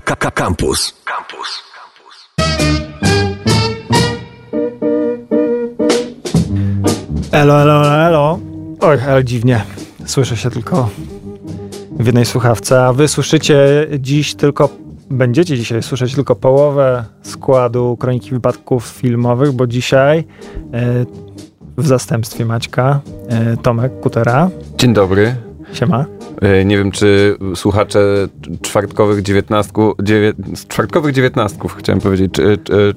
Campus. Campus. Elo, elo, elo. Oj, ale dziwnie. Słyszę się tylko w jednej słuchawce, a wy słyszycie dziś tylko, będziecie dzisiaj słyszeć tylko połowę składu Kroniki Wypadków Filmowych, bo dzisiaj e, w zastępstwie Maćka e, Tomek Kutera. Dzień dobry. Siema. E, Nie wiem, czy słuchacze czwartkowych dziewiętnastku, dziewię, czwartkowych dziewiętnastków, chciałem powiedzieć,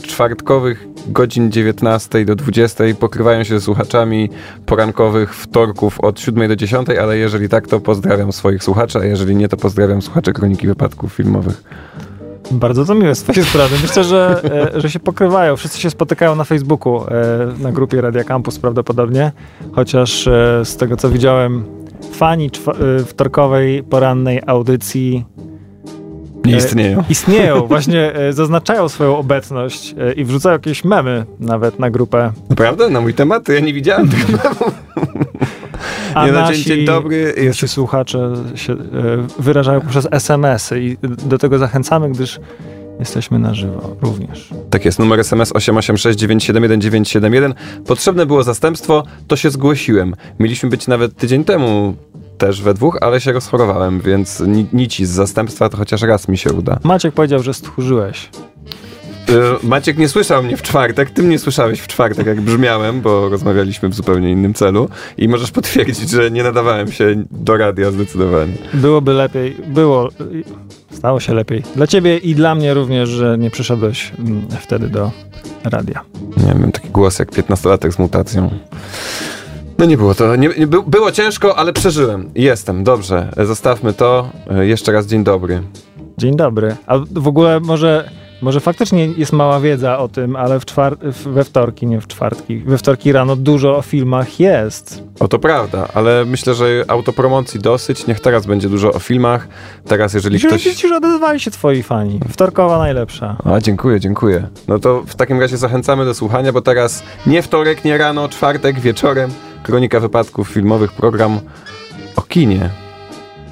czwartkowych godzin 19 do 20 pokrywają się z słuchaczami porankowych wtorków od 7 do 10, ale jeżeli tak, to pozdrawiam swoich słuchaczy, a jeżeli nie, to pozdrawiam słuchaczy Kroniki Wypadków Filmowych. Bardzo to miłe z twojej strony. Myślę, że, e, że się pokrywają. Wszyscy się spotykają na Facebooku, e, na grupie Radia Campus prawdopodobnie, chociaż z tego co widziałem, fani e, wtorkowej porannej audycji Nie E, istnieją. istnieją, właśnie e, zaznaczają swoją obecność i wrzucają jakieś memy nawet na grupę. Naprawdę? Na mój temat? Ja nie widziałem tego. A Nie, no, nasi, dzień dobry, jest- słuchacze się wyrażają poprzez SMS-y i do tego zachęcamy, gdyż jesteśmy na żywo również. Tak jest, numer SMS 886971971. Potrzebne było zastępstwo, to się zgłosiłem. Mieliśmy być nawet tydzień temu też we dwóch, ale się rozchorowałem, więc ni nici z zastępstwa to chociaż raz mi się uda. Maciek powiedział, że stchórzyłeś. Y, Maciek nie słyszał mnie w czwartek, ty mnie słyszałeś w czwartek, jak brzmiałem, bo rozmawialiśmy w zupełnie innym celu i możesz potwierdzić, że nie nadawałem się do radia zdecydowanie. Byłoby lepiej, było, stało się lepiej. Dla ciebie i dla mnie również, że nie przyszedłeś mm, wtedy do radia. Nie wiem, taki głos jak 15-latek z mutacją. No nie było to, nie, nie, by- było ciężko, ale przeżyłem. Jestem, dobrze, zostawmy to. Y, Jeszcze raz dzień dobry. Dzień dobry. A w ogóle może, może faktycznie jest mała wiedza o tym, ale w czwar- we wtorki, nie w czwartki, we wtorki rano dużo o filmach jest. O to prawda, ale myślę, że autopromocji dosyć. Niech teraz będzie dużo o filmach. Teraz, jeżeli Ktoś... ktoś. Widzisz, odezwali się twoi fani. Wtorkowa najlepsza. A, dziękuję, dziękuję. No to w takim razie zachęcamy do słuchania, bo teraz nie wtorek, nie rano, czwartek, wieczorem. Kronika wypadków filmowych, program o kinie.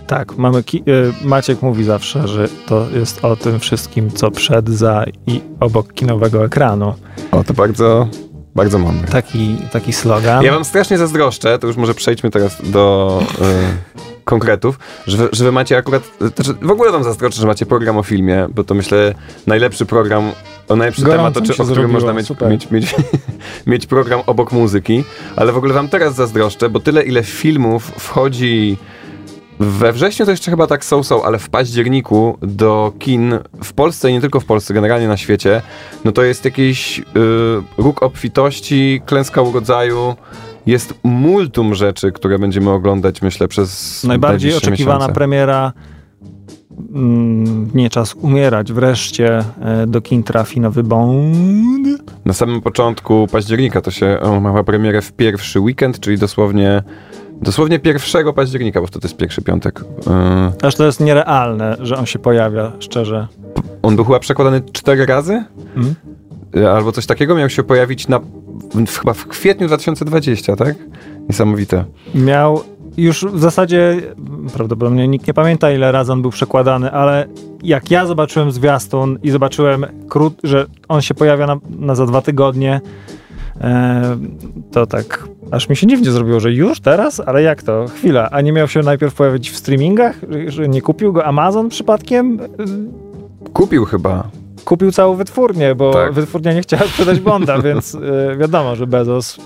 Tak, mamy ki- y, Maciek mówi zawsze, że to jest o tym wszystkim, co przed, za i obok kinowego ekranu. O, to bardzo, bardzo mądre. Taki, taki slogan. Ja wam strasznie zazdroszczę, to już może przejdźmy teraz do e, konkretów, że wy, że wy macie akurat, znaczy w ogóle wam zazdroszczę, że macie program o filmie, bo to myślę najlepszy program, o najlepszy Gorąco temat, o, się o którym można mieć, mieć, mieć, mieć program obok muzyki, ale w ogóle wam teraz zazdroszczę, bo tyle ile filmów wchodzi we wrześniu to jeszcze chyba tak są-są, ale w październiku do kin w Polsce i nie tylko w Polsce, generalnie na świecie, no to jest jakiś y, róg obfitości, klęska urodzaju, jest multum rzeczy, które będziemy oglądać, myślę, przez Najbardziej oczekiwana miesiące. premiera mm, Nie czas umierać. Wreszcie e, do kin trafi nowy Bond. Na samym początku października to się o, ma premierę w pierwszy weekend, czyli dosłownie dosłownie 1 października, bo wtedy jest pierwszy piątek. Y, Aż to jest nierealne, że on się pojawia, szczerze. on był chyba przekładany cztery razy? Mm? Albo coś takiego miał się pojawić na, w, chyba w kwietniu 2020, tak? Niesamowite. Miał już w zasadzie, prawdopodobnie nikt nie pamięta ile razy on był przekładany, ale jak ja zobaczyłem zwiastun i zobaczyłem, krót, że on się pojawia na, na za dwa tygodnie, e, to tak aż mi się dziwnie zrobiło, że już teraz? Ale jak to? Chwila, a nie miał się najpierw pojawić w streamingach? Że- nie kupił go Amazon przypadkiem? Kupił chyba. Kupił całą wytwórnię, bo Tak. wytwórnia nie chciała sprzedać Bonda, więc e, wiadomo, że Bezos e,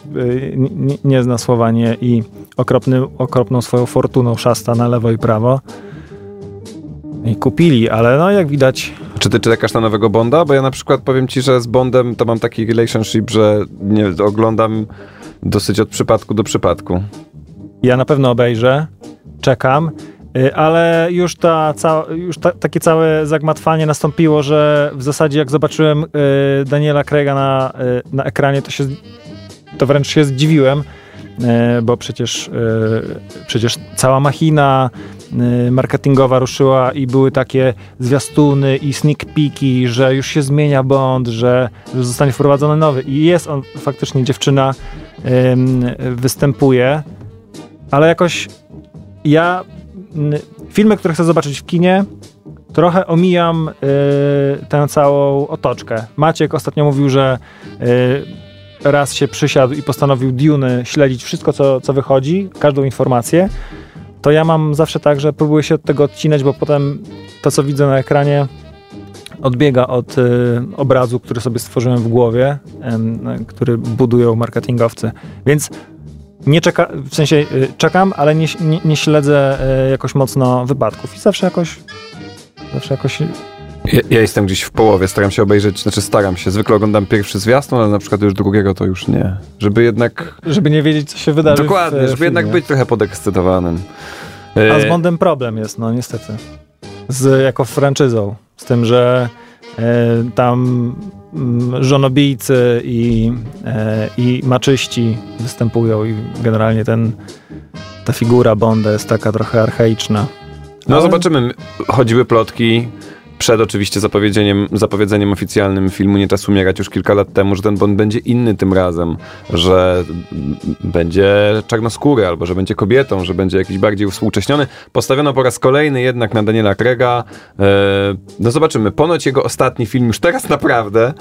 nie, zna słowa nie i okropny, okropną swoją fortuną szasta na lewo i prawo. I kupili, ale no jak widać, Czy ty czekasz na nowego Bonda? Bo ja na przykład powiem ci, że z Bondem to mam taki relationship, że nie oglądam dosyć od przypadku do przypadku. ja na pewno obejrzę, czekam, y, ale już, ta, ca, już ta, takie całe zagmatwanie nastąpiło, że w zasadzie jak zobaczyłem y, Daniela Craiga na, y, na ekranie, to się to wręcz się zdziwiłem, bo przecież, przecież cała machina marketingowa ruszyła i były takie zwiastuny i sneak peeki, że już się zmienia Bond, że, że zostanie wprowadzony nowy i jest on, faktycznie dziewczyna występuje, ale jakoś ja filmy, które chcę zobaczyć w kinie, trochę omijam y, tę całą otoczkę. Maciek ostatnio mówił, że y, raz się przysiadł i postanowił Dune śledzić wszystko, co, co wychodzi, każdą informację. To ja mam zawsze tak, że próbuję się od tego odcinać, bo potem to, co widzę na ekranie, odbiega od y, obrazu, który sobie stworzyłem w głowie, y, który budują marketingowcy. Więc nie czeka, w sensie y, czekam, ale nie, nie, nie śledzę y, jakoś mocno wypadków i zawsze jakoś zawsze jakoś ja, ja, jestem gdzieś w połowie, staram się obejrzeć, znaczy staram się. Zwykle oglądam pierwszy zwiastun, ale na przykład już drugiego to już nie. Żeby jednak... Żeby nie wiedzieć, co się wydarzy Dokładnie, w, żeby filmie. jednak być trochę podekscytowanym. A z Bondem problem jest, no niestety. Z, jako franczyzą. Z tym, że e, tam mm, żonobijcy i, e, i maczyści występują i generalnie ten, ta figura Bonda jest taka trochę archaiczna. No Ale- zobaczymy. Chodziły plotki przed oczywiście zapowiedzeniem, zapowiedzeniem oficjalnym filmu Nie czas umierać już kilka lat temu, że ten Bond będzie inny tym razem, że będzie czarnoskóry albo że będzie kobietą, że będzie jakiś bardziej współcześniony. Postawiono po raz kolejny jednak na Daniela Craiga. E, no zobaczymy. Ponoć jego ostatni film już teraz naprawdę.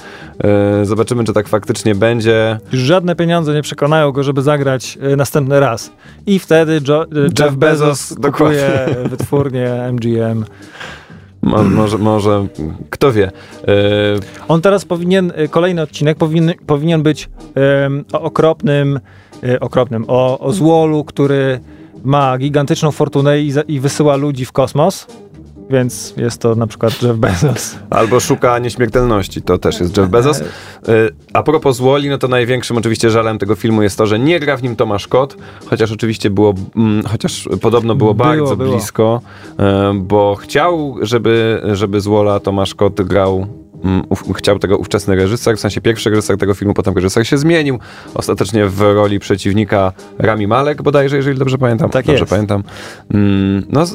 E, zobaczymy, czy tak faktycznie będzie. Już żadne pieniądze nie przekonają go, żeby zagrać e, następny raz. I wtedy jo, Jeff, Jeff Bezos, dokładnie. wytwórnię MGM. Mo, może, może, kto wie. E, On teraz powinien, y, kolejny odcinek powinien, powinien być o okropnym, y, okropnym, o, o złolu, który ma gigantyczną fortunę i, i wysyła ludzi w kosmos. Więc jest to na przykład Jeff Bezos. Albo szuka nieśmiertelności, to też jest Jeff Bezos. Y, A propos Woli, no to największym oczywiście żalem tego filmu jest to, że nie gra w nim Tomasz Kot, chociaż oczywiście było, mm, chociaż podobno było, Było, bardzo było. blisko, y, bo chciał, żeby, żeby z Wola Tomasz Kot grał chciał tego ówczesny reżyser, w sensie pierwszy reżyser tego filmu, potem reżyser się zmienił, ostatecznie w roli przeciwnika Rami Malek bodajże, jeżeli dobrze pamiętam. Tak dobrze jest. pamiętam. Mm, No,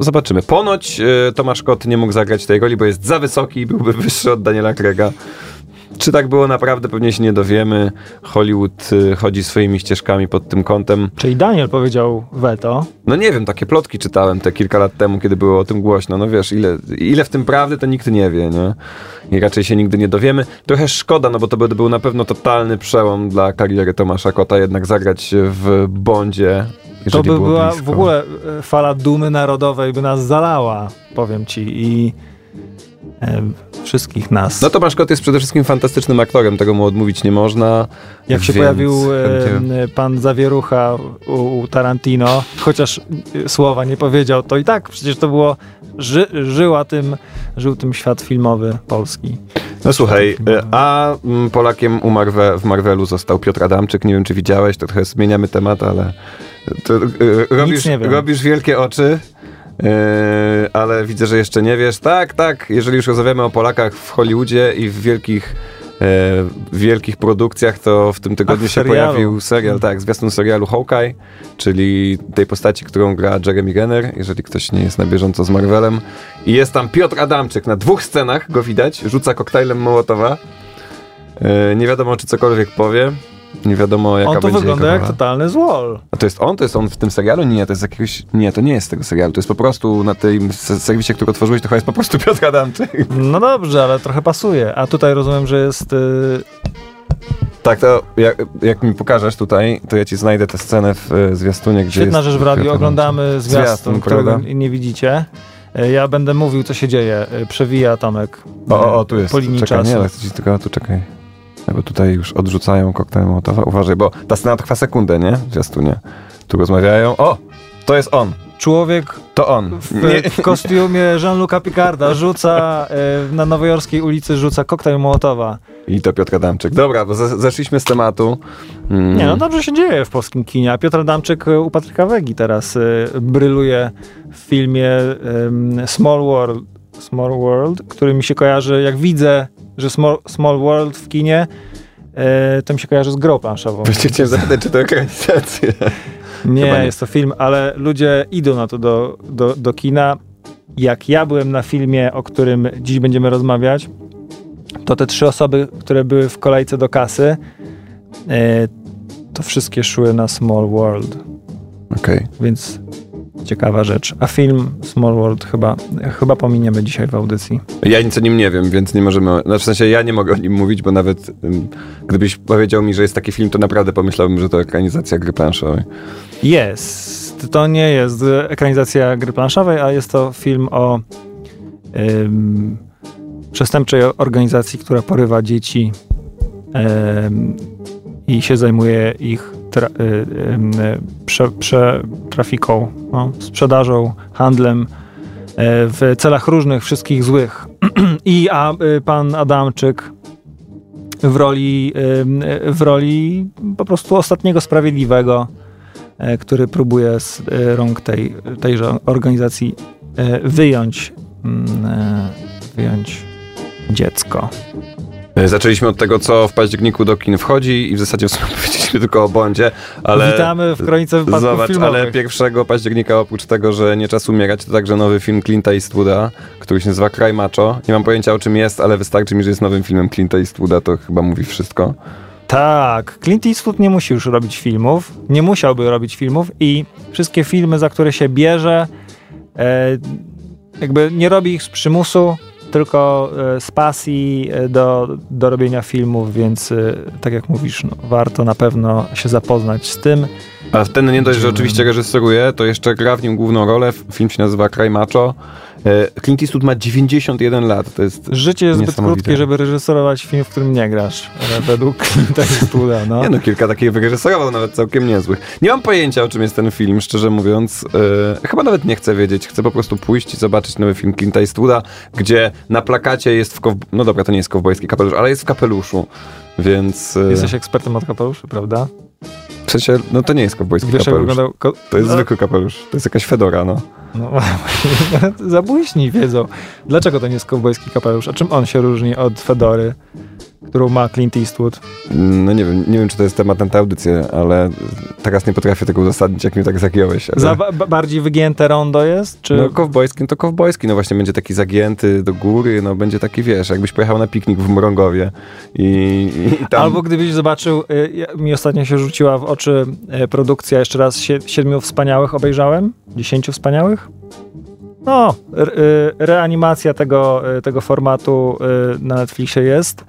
zobaczymy. Ponoć y, Tomasz Kot nie mógł zagrać tej roli, bo jest za wysoki i byłby wyższy od Daniela Craiga. Czy tak było naprawdę, pewnie się nie dowiemy. Hollywood y, chodzi swoimi ścieżkami pod tym kątem. Czyli Daniel powiedział veto. No nie wiem, takie plotki czytałem te kilka lat temu, kiedy było o tym głośno. No wiesz, ile, ile w tym prawdy, to nikt nie wie, nie? I raczej się nigdy nie dowiemy. Trochę szkoda, no bo to by był na pewno totalny przełom dla kariery Tomasza Kota, jednak zagrać w Bondzie. To by była blisko. w ogóle e, fala dumy narodowej, by nas zalała, powiem ci. I wszystkich nas. No Tomasz Kot jest przede wszystkim fantastycznym aktorem, tego mu odmówić nie można. Jak się pojawił chętnie- e, pan Zawierucha u, u Tarantino, chociaż e, słowa nie powiedział, to i tak przecież to było, ży, żyła tym, żył tym świat filmowy polski. No słuchaj, a mm, Polakiem u Marve, w Marvelu został Piotr Adamczyk. Nie wiem, czy widziałeś, to trochę zmieniamy temat, ale robisz, robisz wielkie oczy. Y, ale widzę, że jeszcze nie wiesz. Tak, tak, jeżeli już rozmawiamy o Polakach w Hollywoodzie i w wielkich, y, wielkich produkcjach, to w tym tygodniu w się pojawił serial, tak, zwiastun serialu Hawkeye, czyli tej postaci, którą gra Jeremy Renner, jeżeli ktoś nie jest na bieżąco z Marvelem. I jest tam Piotr Adamczyk, na dwóch scenach go widać, rzuca koktajlem Mołotowa. Yy, nie wiadomo, czy cokolwiek powie. Nie wiadomo, jaka On to będzie wygląda jak rola. totalny złol. A to jest on? To jest on w tym serialu? Nie, to jest jakiegoś... Nie, to nie jest z tego serialu. To jest po prostu na tym serwisie, który otworzyłeś, to chyba jest po prostu Piotr Adamczyk. No dobrze, ale trochę pasuje. A tutaj rozumiem, że jest... y, Tak, to jak, jak mi pokażesz tutaj, to ja ci znajdę tę scenę w e, zwiastunie, gdzie Świetna rzecz w radiu. Oglądamy zwiastun, Zwiastun, którego prawda? nie widzicie. Y, Ja będę mówił, co się dzieje. Y, Przewija Tomek. O, o, o, tu jest. Po linii czekaj, czasu. nie, ale chcę ci tylko, tu czekaj. No Bo tutaj już odrzucają koktajl Mołotowa. Uważaj, bo ta scena trwa sekundę, nie? W zwiastunie. Tu rozmawiają. O! To jest on. Człowiek To on. w, w kostiumie Jean-Luca Picarda rzuca y, na nowojorskiej ulicy rzuca koktajl Mołotowa. I to Piotr Adamczyk. Dobra, bo ze- zeszliśmy z tematu. Mm. Nie, no dobrze się dzieje w polskim kinie. A Piotr Adamczyk y, u Patryka Wegi teraz y, bryluje w filmie ym, Small World, Small World, który mi się kojarzy, jak widzę, że Small, Small World w kinie, y, to mi się kojarzy z grą planszową. Właśnie chciałem zapytać, czy to ekranizacja. Nie, nie. jest to film, ale ludzie idą na to do, do, do kina. Jak ja byłem na filmie, o którym dziś będziemy rozmawiać, to te trzy osoby, które były w kolejce do kasy, e, to wszystkie szły na Small World. Okej. Więc ciekawa rzecz. A film Small World chyba, chyba pominiemy dzisiaj w audycji. Ja nic o nim nie wiem, więc nie możemy. Znaczy w sensie ja nie mogę o nim mówić, bo nawet um, gdybyś powiedział mi, że jest taki film, to naprawdę pomyślałbym, że to ekranizacja gry planszowej. Jest. To nie jest ekranizacja gry planszowej, a jest to film o um, przestępczej organizacji, która porywa dzieci um, i się zajmuje ich tra, y, y, prze, prze, trafiką, no, sprzedażą, handlem y, w celach różnych, wszystkich złych. I a pan Adamczyk w roli, w roli po prostu ostatniego sprawiedliwego, który próbuje z rąk tej, tejże organizacji wyjąć, mm, wyjąć dziecko. E, zaczęliśmy od tego, co w październiku do kin wchodzi i w zasadzie w sumie powiedzieliśmy tylko o Bondzie, ale... Witamy w kronice wypadków Zobacz, filmowych. ale 1 października oprócz tego, że Nie czas umierać, to także nowy film Clint'a Eastwooda, który się nazywa Cry Macho. Nie mam pojęcia o czym jest, ale wystarczy mi, że jest nowym filmem Clint'a Eastwooda, to chyba mówi wszystko. Tak, Clint Eastwood nie musi już robić filmów, nie musiałby robić filmów i wszystkie filmy, za które się bierze, e, jakby nie robi ich z przymusu, tylko e, z pasji e, do, do robienia filmów, więc e, tak jak mówisz, no, warto na pewno się zapoznać z tym. A ten nie dość, że oczywiście reżyseruje, to jeszcze gra w nim główną rolę. Film się nazywa Cry Macho. E, Clint Eastwood ma 91 lat, to jest Życie jest zbyt krótkie, żeby reżyserować film, w którym nie grasz, według Clint Eastwooda. No. Nie no, kilka takich wyreżyserował, nawet całkiem niezłych. Nie mam pojęcia, o czym jest ten film, szczerze mówiąc. E, chyba nawet nie chcę wiedzieć. Chcę po prostu pójść i zobaczyć nowy film Clint Eastwooda, gdzie na plakacie jest w kow... No dobra, to nie jest kowbojski kapelusz, ale jest w kapeluszu, więc... E... Jesteś ekspertem od kapeluszy, prawda? W sensie, no to nie jest kowbojski Wiesz, kapelusz. Wyglądał... To jest no. zwykły kapelusz. To jest jakaś fedora, no. No zabójśni wiedzą. Dlaczego to nie jest kowbojski kapelusz? A czym on się różni od Fedory, którą ma Clint Eastwood? No nie wiem, nie wiem, czy to jest temat na tę audycję, ale teraz nie potrafię tego uzasadnić, jak mnie tak zagiąłeś. Ale... Za bardziej wygięte rondo jest? Czy... No kowbojski, no to kowbojski, no właśnie będzie taki zagięty do góry, no będzie taki, wiesz, jakbyś pojechał na piknik w Mrągowie i, i tam... Albo gdybyś zobaczył, y, mi ostatnio się rzuciła w oczy y, produkcja, jeszcze raz Siedmiu Wspaniałych obejrzałem, Dziesięciu Wspaniałych? No, y, reanimacja tego, tego formatu na Netflixie jest.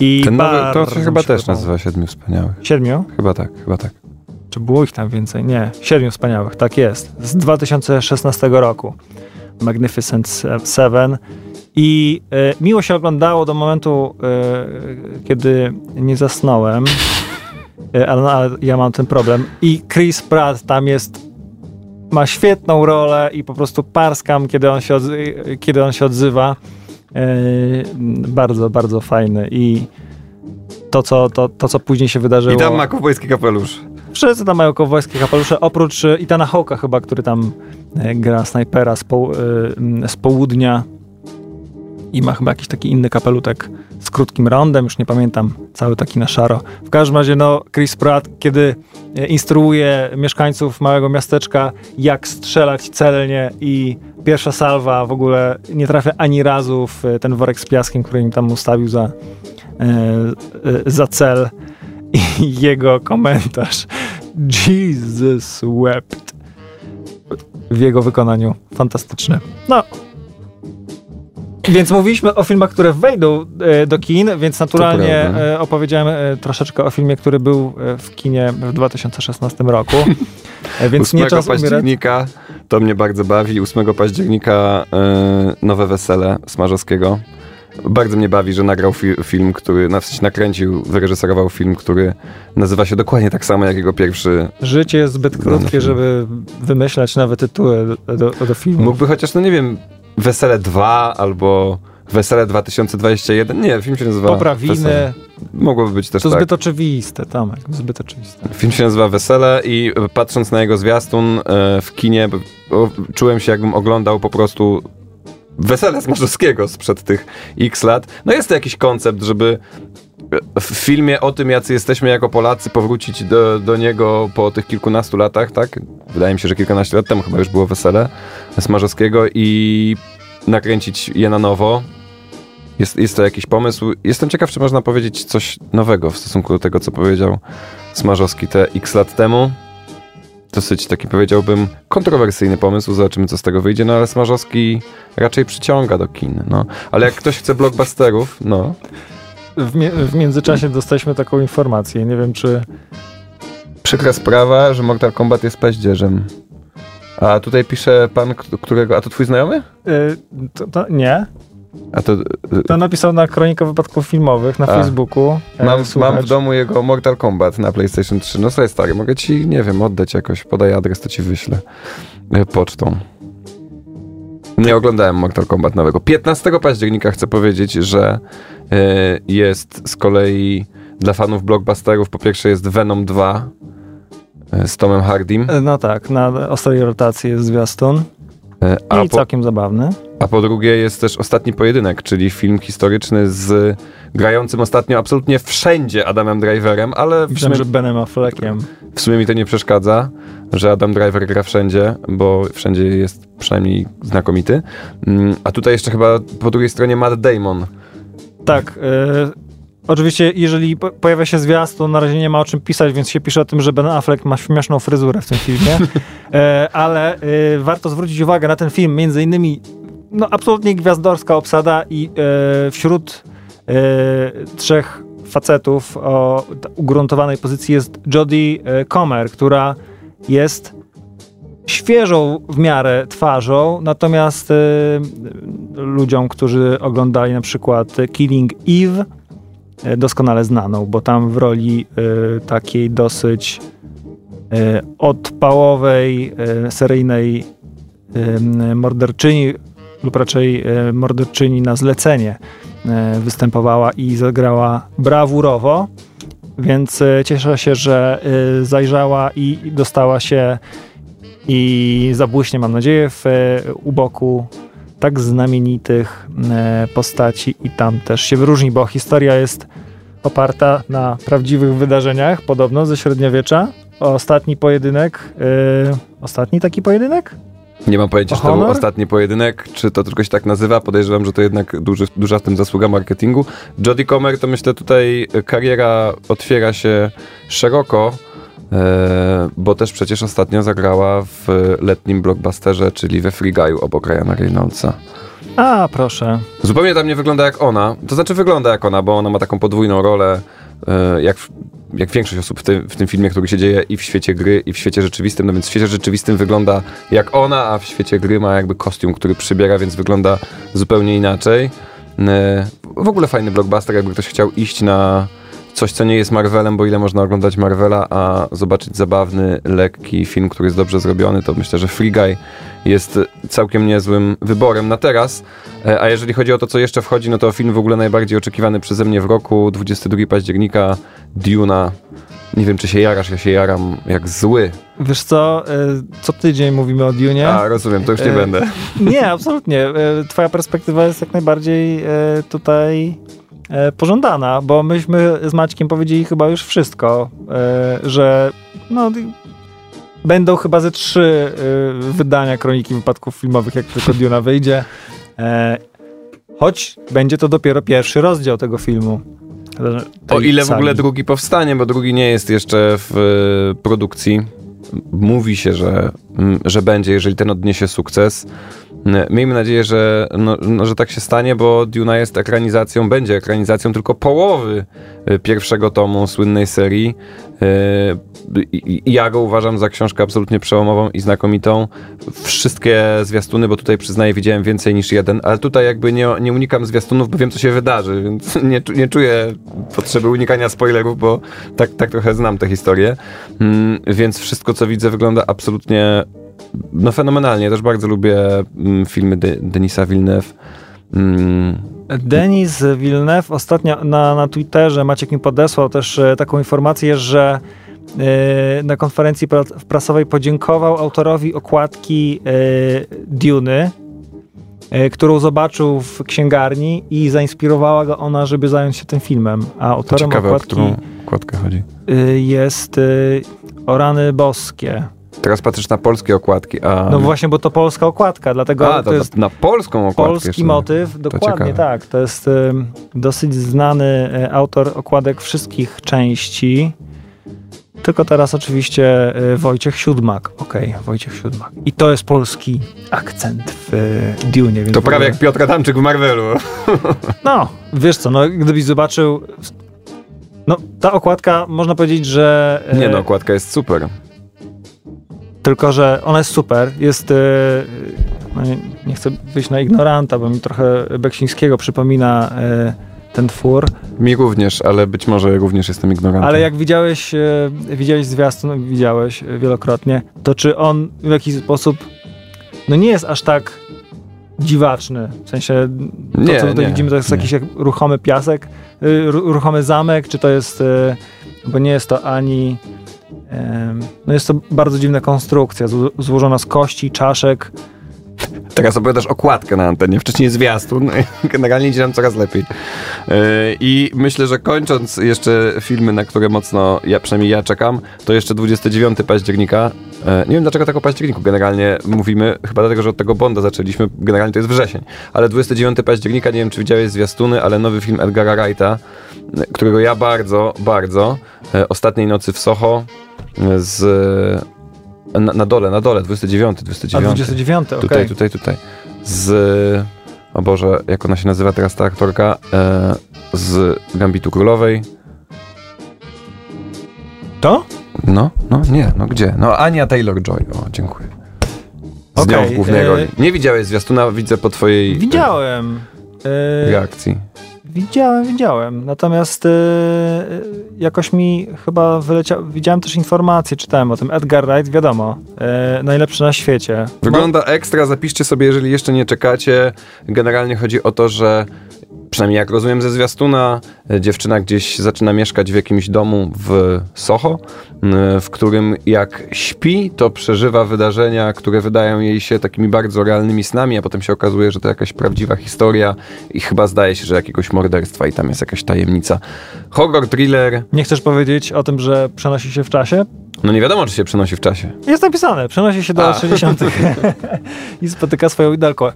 I Ten nowy, to się chyba też nazywa Siedmiu Wspaniałych. Siedmiu? Chyba tak, chyba tak. Czy było ich tam więcej? Nie, Siedmiu Wspaniałych, tak jest. Z 2016 roku. Magnificent Seven. I y, miło się oglądało do momentu, y, kiedy nie zasnąłem. Y, ale, ale ja mam ten problem. I Chris Pratt tam jest ma świetną rolę i po prostu parskam, kiedy on się, odzy- kiedy on się odzywa. Yy, bardzo, bardzo fajny i to co, to, to, co później się wydarzyło... I tam ma kowbojski kapelusz. Wszyscy tam mają kowbojskie kapelusze, oprócz e, Itana Hawka chyba, który tam e, gra snajpera z, po, z południa i ma chyba jakiś taki inny kapelutek z krótkim rondem, już nie pamiętam, cały taki na szaro. W każdym razie, no, Chris Pratt, kiedy instruuje mieszkańców małego miasteczka, jak strzelać celnie i pierwsza salwa w ogóle nie trafia ani razu w ten worek z piaskiem, który im tam ustawił za, e, e, za cel. I jego komentarz Jesus wept w jego wykonaniu. Fantastyczne. No, więc mówiliśmy o filmach, które wejdą e, do kin, więc naturalnie e, opowiedziałem e, troszeczkę o filmie, który był w kinie w 2016 roku. Więc 8 nie czas października umierać. to mnie bardzo bawi. 8 października nowe wesele Smarzowskiego. Bardzo mnie bawi, że nagrał fi film, który, na w sensie nakręcił, wyreżyserował film, który nazywa się dokładnie tak samo jak jego pierwszy. Życie jest zbyt krótkie, żeby wymyślać nowe tytuły do, do, do filmu. Mógłby chociaż, no nie wiem, Wesele 2 albo Wesele 2021. Nie, film się nazywa Poprawiny. Wesele. Mogłoby być też To tak. zbyt oczywiste, Tomek, zbyt oczywiste. Film się nazywa Wesele i patrząc na jego zwiastun e, w kinie, czułem się jakbym oglądał po prostu Wesele Smarzowskiego sprzed tych x lat. No jest to jakiś koncept, żeby w filmie o tym, jacy jesteśmy jako Polacy, powrócić do, do niego po tych kilkunastu latach, tak? Wydaje mi się, że kilkanaście lat temu chyba już było wesele Smarzowskiego i nakręcić je na nowo. Jest, jest to jakiś pomysł. Jestem ciekaw, czy można powiedzieć coś nowego w stosunku do tego, co powiedział Smarzowski te x lat temu. dosyć taki powiedziałbym kontrowersyjny pomysł, zobaczymy co z tego wyjdzie, no ale Smarzowski raczej przyciąga do kin, no. Ale jak ktoś chce blockbusterów, no. W, mi w międzyczasie dostaliśmy taką informację, nie wiem czy... Przykra sprawa, że Mortal Kombat jest paździerzem. A tutaj pisze pan, którego... A to twój znajomy? Yy, to, to, nie. A to, to napisał na Kronika Wypadków Filmowych na A, Facebooku. E, mam, mam, w domu jego Mortal Kombat na PlayStation 3. No słuchaj stary, mogę ci, nie wiem, oddać jakoś. Podaj adres, to ci wyślę pocztą. Nie oglądałem Mortal Kombat nowego. 15 października chcę powiedzieć, że y, jest z kolei dla fanów blockbusterów po pierwsze jest Venom 2 y, z Tomem Hardym. No tak, na ostrej rotacji jest zwiastun. I po, całkiem zabawny. A po drugie jest też Ostatni Pojedynek, czyli film historyczny z grającym ostatnio absolutnie wszędzie Adamem Driverem, ale... W sumie, że Benem Affleckiem. W sumie mi to nie przeszkadza, że Adam Driver gra wszędzie, bo wszędzie jest przynajmniej znakomity. Mm, a tutaj jeszcze chyba po drugiej stronie Matt Damon. Tak, yy Oczywiście, jeżeli pojawia się zwiast, to na razie nie ma o czym pisać, więc się pisze o tym, że Ben Affleck ma śmieszną fryzurę w tym filmie. E, ale e, warto zwrócić uwagę na ten film, między innymi no, absolutnie gwiazdorska obsada i e, wśród trzech facetów o ugruntowanej pozycji jest Jodie Comer, która jest świeżą w miarę twarzą, natomiast e, ludziom, którzy oglądali na przykład Killing Eve, doskonale znaną, bo tam w roli e, takiej dosyć e, odpałowej, seryjnej morderczyni lub raczej morderczyni na zlecenie występowała i zagrała brawurowo, więc cieszę się, że zajrzała i dostała się i zabłyśnie, mam nadzieję, w u boku tak znamienitych e, postaci i tam też się wyróżni, bo historia jest oparta na prawdziwych wydarzeniach, podobno ze średniowiecza. Ostatni pojedynek, yy, ostatni taki pojedynek? Nie mam pojęcia, czy to był ostatni pojedynek, czy to tylko się tak nazywa. Podejrzewam, że to jednak duży, duża w tym zasługa marketingu. Jodie Comer to myślę tutaj kariera otwiera się szeroko bo też przecież ostatnio zagrała w letnim blockbusterze, czyli we Free Guy'u obok Ryana Reynoldsa. A, proszę. Zupełnie tam nie wygląda jak ona. To znaczy wygląda jak ona, bo ona ma taką podwójną rolę, e, jak, jak większość osób w tym, w tym filmie, który się dzieje i w świecie gry, i w świecie rzeczywistym. No więc w świecie rzeczywistym wygląda jak ona, a w świecie gry ma jakby kostium, który przybiera, więc wygląda zupełnie inaczej. E, w ogóle fajny blockbuster, jakby ktoś chciał iść na coś, co nie jest Marvelem, bo ile można oglądać Marvela, a zobaczyć zabawny, lekki film, który jest dobrze zrobiony, to myślę, że Free Guy jest całkiem niezłym wyborem na teraz. E, a jeżeli chodzi o to, co jeszcze wchodzi, no to film w ogóle najbardziej oczekiwany przeze mnie w roku, 22 października, Duna. Nie wiem, czy się jarasz, ja się jaram jak zły. Wiesz co, e, co tydzień mówimy o Dunie. A, rozumiem, to już nie e, będę. Nie, absolutnie. Twoja perspektywa jest jak najbardziej tutaj pożądana, bo myśmy z Maćkiem powiedzieli chyba już wszystko, e, że no, będą chyba ze trzy e, wydania Kroniki Wypadków Filmowych, jak tylko Duna wyjdzie. Choć będzie to dopiero pierwszy rozdział tego filmu. O ile w ogóle drugi powstanie, bo drugi nie jest jeszcze w produkcji. Mówi się, że, że będzie, jeżeli ten odniesie sukces. Miejmy nadzieję, że, no, no, że tak się stanie, bo Duna jest ekranizacją, będzie ekranizacją tylko połowy y, pierwszego tomu słynnej serii. Y, ja go uważam za książkę absolutnie przełomową i znakomitą. Wszystkie zwiastuny, bo tutaj przyznaję, widziałem więcej niż jeden, ale tutaj jakby nie, nie unikam zwiastunów, bo wiem, co się wydarzy, więc nie, nie czuję potrzeby unikania spoilerów, bo tak, tak trochę znam tę historię. Mm, więc wszystko, co widzę, wygląda absolutnie no fenomenalnie. Też bardzo lubię mm, filmy De Denisa Villeneuve. Mm. Denis Villeneuve ostatnio na, na Twitterze, Maciek mi podesłał też e, taką informację, że e, na konferencji prasowej podziękował autorowi okładki e, Duny, którą zobaczył w księgarni i zainspirowała go ona, żeby zająć się tym filmem. A autorem ciekawe, okładki o którą okładkę chodzi. jest O rany boskie. Teraz patrzysz na polskie okładki, a... No właśnie, bo to polska okładka, dlatego a, to, to jest na polską okładkę. Polski motyw, dokładnie tak. To jest dosyć znany e, autor okładek wszystkich części. Tylko teraz oczywiście y, Wojciech Siódmak. Okej, Wojciech Siódmak. I to jest polski akcent w y, Dune. To prawie jak Piotr Adamczyk w Marvelu. No, wiesz co, no gdybyś zobaczył... No, ta okładka, można powiedzieć, że... y, Nie no, okładka jest super. Tylko, że ona jest super. Jest. e, No nie, nie chcę wyjść na ignoranta, bo mi trochę Beksińskiego przypomina e, ten twór. Mi również, ale być może również jestem ignorantem. Ale jak widziałeś, e, widziałeś zwiastun, widziałeś wielokrotnie, to czy on w jakiś sposób. No nie jest aż tak dziwaczny. W sensie. To, Nie, co tutaj nie, widzimy, to jest nie. jakiś jak ruchomy piasek, y, ru- ruchomy zamek, czy to jest. e, Bo nie jest to ani. No jest to bardzo dziwna konstrukcja, zło- złożona z kości, czaszek, Teraz opowiadasz okładkę na antenie, wcześniej zwiastun. Generalnie idzie nam coraz lepiej. Yy, I myślę, że kończąc jeszcze filmy, na które mocno, ja przynajmniej ja czekam, to jeszcze 29 października. E, Nie wiem dlaczego tak o październiku generalnie mówimy, chyba dlatego, że od tego Bonda zaczęliśmy, generalnie to jest wrzesień. Ale 29 października, nie wiem czy widziałeś zwiastuny, ale nowy film Edgara Wrighta, e, którego ja bardzo, bardzo, e, Ostatniej nocy w Soho e, z... Na, na dole, na dole, 29, a 29. 29, okej. Tutaj, tutaj, tutaj. Z. O Boże, jak ona się nazywa teraz ta aktorka? E, z Gambitu Królowej. To? No, no, nie, no gdzie? No, Ania Taylor-Joy. O, dziękuję. Z nią Okej, w głównej e, roli. Nie widziałeś zwiastuna, widzę po twojej e, Widziałem. E, reakcji. Widziałem, widziałem. Natomiast e, e, jakoś mi chyba wyleciał. Widziałem też informacje, czytałem o tym. Edgar Wright, wiadomo, e, najlepszy na świecie. Wygląda ekstra, zapiszcie sobie, jeżeli jeszcze nie czekacie. Generalnie chodzi o to, że przynajmniej jak rozumiem ze zwiastuna, e, dziewczyna gdzieś zaczyna mieszkać w jakimś domu w Soho, w którym jak śpi, to przeżywa wydarzenia, które wydają jej się takimi bardzo realnymi snami, a potem się okazuje, że to jakaś prawdziwa historia i chyba zdaje się, że jakiegoś morderstwa i tam jest jakaś tajemnica. Horror, thriller, Nie chcesz powiedzieć o tym, że przenosi się w czasie? No nie wiadomo, czy się przenosi w czasie. Jest napisane, przenosi się do A. lat 60. i spotyka swoją idolkę.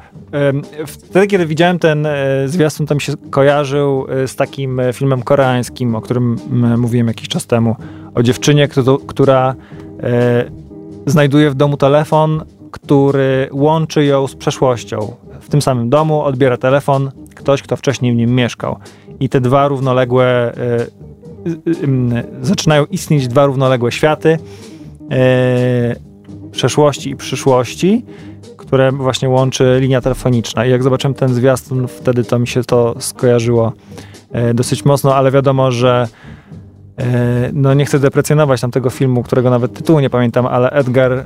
Wtedy, kiedy widziałem ten e, zwiastun, to mi się kojarzył e, z takim e, filmem koreańskim, o którym mówiłem jakiś czas temu. O dziewczynie, która znajduje w domu telefon, który łączy ją z przeszłością. W tym samym domu odbiera telefon ktoś, kto wcześniej w nim mieszkał. I te dwa równoległe zaczynają istnieć dwa równoległe światy e, przeszłości i przyszłości, które właśnie łączy linia telefoniczna. I jak zobaczyłem ten zwiastun, wtedy to mi się to skojarzyło e, dosyć mocno, ale wiadomo, że no nie chcę deprecjonować tamtego filmu, którego nawet tytułu nie pamiętam, ale Edgar e,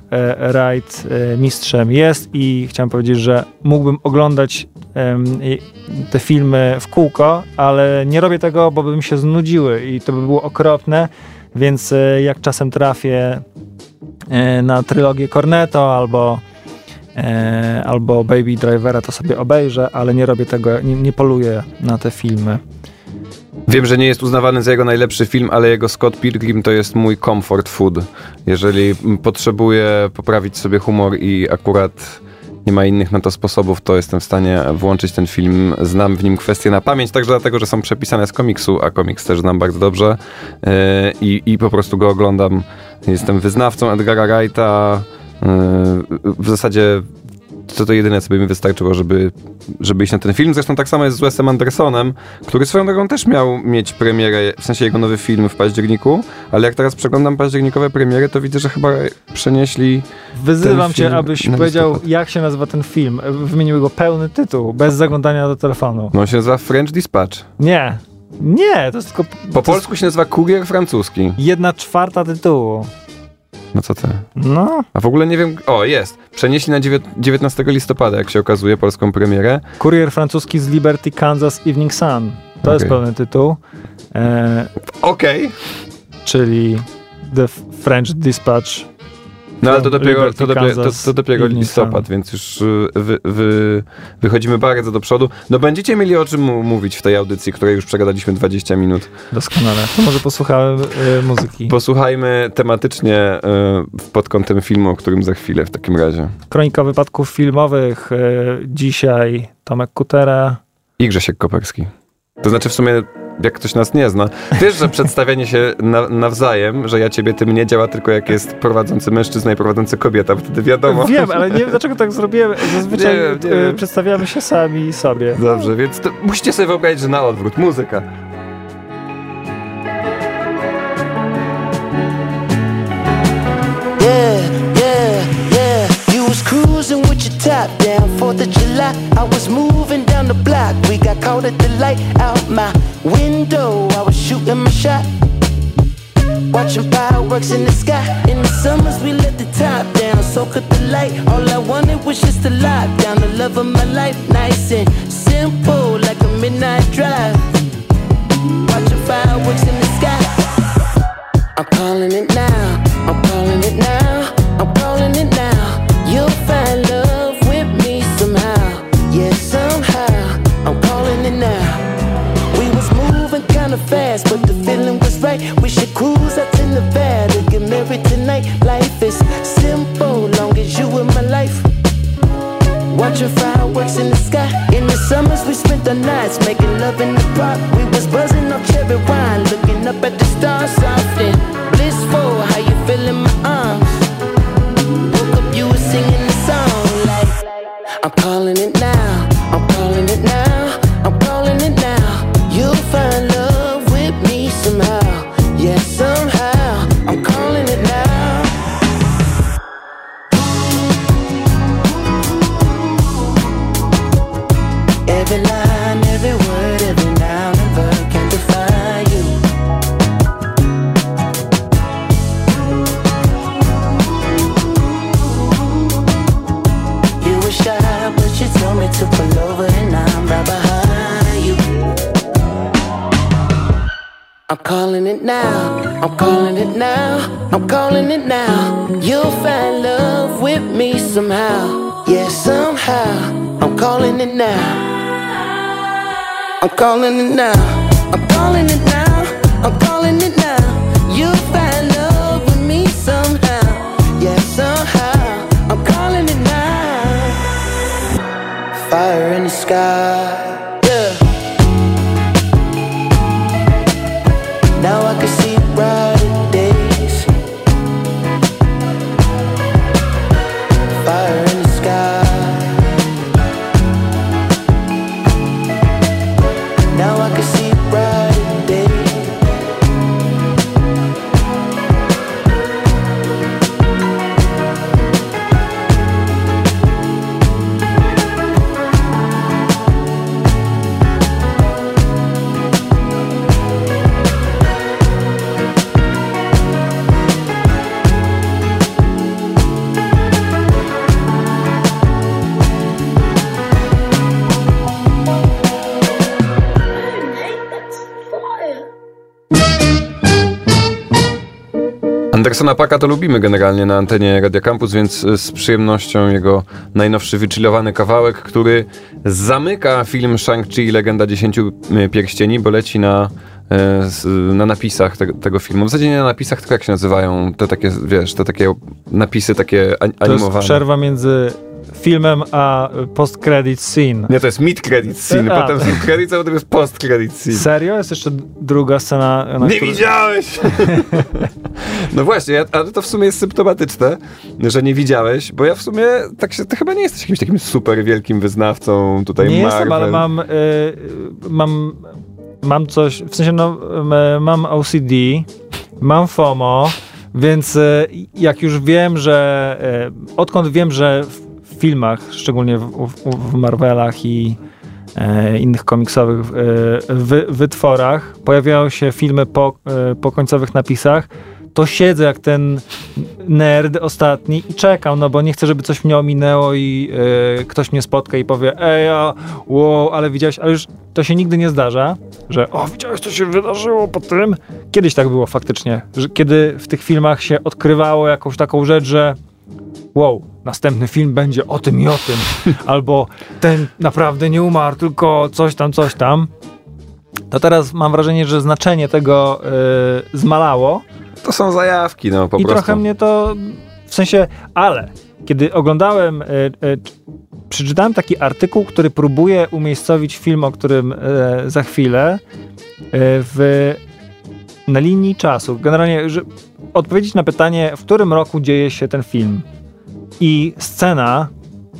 Wright e, mistrzem jest i chciałem powiedzieć, że mógłbym oglądać te filmy w kółko, ale nie robię tego, bo by mi się znudziły i to by było okropne, więc e, jak czasem trafię e, na trylogię Cornetto albo e, albo Baby Drivera, to sobie obejrzę, ale nie robię tego, nie, nie poluję na te filmy. Wiem, że nie jest uznawany za jego najlepszy film, ale jego Scott Pilgrim to jest mój comfort food. Jeżeli potrzebuję poprawić sobie humor i akurat nie ma innych na to sposobów, to jestem w stanie włączyć ten film. Znam w nim kwestie na pamięć, także dlatego, że są przepisane z komiksu, a komiks też znam bardzo dobrze yy, i, i po prostu go oglądam. Jestem wyznawcą Edgara Wrighta. Yy, w zasadzie to to jedyne, co by mi wystarczyło, żeby, żeby iść na ten film. Zresztą tak samo jest z Wesem Andersonem, który swoją drogą też miał mieć premierę, w sensie jego nowy film w październiku, ale jak teraz przeglądam październikowe premiery, to widzę, że chyba przenieśli... Wyzywam cię, abyś powiedział, listopad. jak się nazywa ten film. Wymienił jego pełny tytuł, bez zaglądania do telefonu. No on się nazywa French Dispatch. Nie, nie, to jest tylko Po polsku się nazywa Kurier Francuski. jedna czwarta tytułu. No co ty? No, A w ogóle nie wiem... O, jest! Przenieśli na dziewię- 19 listopada, jak się okazuje, polską premierę. kurier francuski z Liberty, Kansas Evening Sun. To jest Okej. pełny tytuł. E, Okej. czyli The French Dispatch. No ale to dopiero, to dopiero, to, to dopiero listopad, więc już y, wy, wy, wychodzimy bardzo do przodu. No będziecie mieli o czym mówić w tej audycji, której już przegadaliśmy 20 minut. Doskonale. To może posłuchałem e, muzyki. Posłuchajmy tematycznie y, pod kątem filmu, o którym za chwilę w takim razie. Kronika wypadków filmowych. E, dzisiaj Tomek Kutera. I Grzesiek Koperski. To znaczy w sumie jak ktoś nas nie zna. Wiesz, że przedstawianie się na, nawzajem, że ja ciebie, ty mnie działa tylko jak jest prowadzący mężczyzna i prowadzący kobieta, wtedy wiadomo. Wiem, ale nie wiem dlaczego tak zrobiłem. Zazwyczaj Nie nie e, wiem. przedstawiamy się sami sobie. Dobrze, więc to, musicie sobie wyobrazić, że na odwrót. Muzyka. Yeah, yeah, yeah. You was your top down, 4th of July. I was moving down the block. We got caught at the light out my window. I was shooting my shot. Watching fireworks in the sky. In the summers, we let the top down, so could the light. All I wanted was just to lock down the love of my life. Nice and simple, like a midnight drive. Watching fireworks in the sky. I'm calling it now. I'm calling it now. We should cruise out to Nevada, get married tonight. Life is simple, long as you in my life. Watching fireworks in the sky. In the summers, we spent the nights making love in the park. We was buzzing off cherry wine, looking up at the stars, soft and blissful. How you feel in my arms? Woke up, you were singing the song like I'm calling it now. Now. I'm calling it now. I'm calling it now. You'll find love with me somehow. Yeah, somehow. I'm calling it now. I'm calling it now. I'm calling it now. I'm calling it now. You'll find love with me somehow. Yeah, somehow. I'm calling it now. Fire in the sky. Andersona Paka to lubimy generalnie na antenie Radia Campus, więc y, z przyjemnością jego najnowszy wychillowany kawałek, który zamyka film Shang-Chi i Legenda Dziesięciu y, Pierścieni, bo leci na, s- na napisach te, tego filmu. W zasadzie nie na napisach, tylko jak się nazywają te takie, wiesz, te takie napisy takie an- To jest animowane. przerwa między filmem a post-credit scene. Nie, to jest mid-credit scene, A. potem są credits, a potem jest post-credit scene. Serio? Jest jeszcze druga scena, na Nie której- widziałeś! no właśnie, ale to w sumie jest symptomatyczne, że nie widziałeś, bo ja w sumie tak się, ty chyba nie jesteś jakimś takim super wielkim wyznawcą tutaj Nie Marvel. jestem, ale mam, y, mam, mam coś, w sensie no, mam OCD, mam FOMO, więc y, jak już wiem, że y, odkąd wiem, że w filmach, szczególnie w, w, w Marvelach i e, innych komiksowych e, wy, wytworach pojawiają się filmy po, e, po końcowych napisach, to siedzę jak ten nerd ostatni i czekam, no bo nie chcę, żeby coś mnie ominęło i e, ktoś mnie spotka i powie ej, a, wow, ale widziałeś, ale już to się nigdy nie zdarza, że o, widziałeś, co się wydarzyło po tym? Kiedyś tak było faktycznie, że kiedy w tych filmach się odkrywało jakąś taką rzecz, że wow, następny film będzie o tym i o tym, albo ten naprawdę nie umarł, tylko coś tam, coś tam. To teraz mam wrażenie, że znaczenie tego y, zmalało To są zajawki, no po i prostu. trochę mnie to w sensie, ale kiedy oglądałem, y, y, przeczytałem taki artykuł, który próbuje umiejscowić film, o którym y, za chwilę w, na linii czasu, generalnie, że odpowiedzieć na pytanie, w którym roku dzieje się ten film. I scena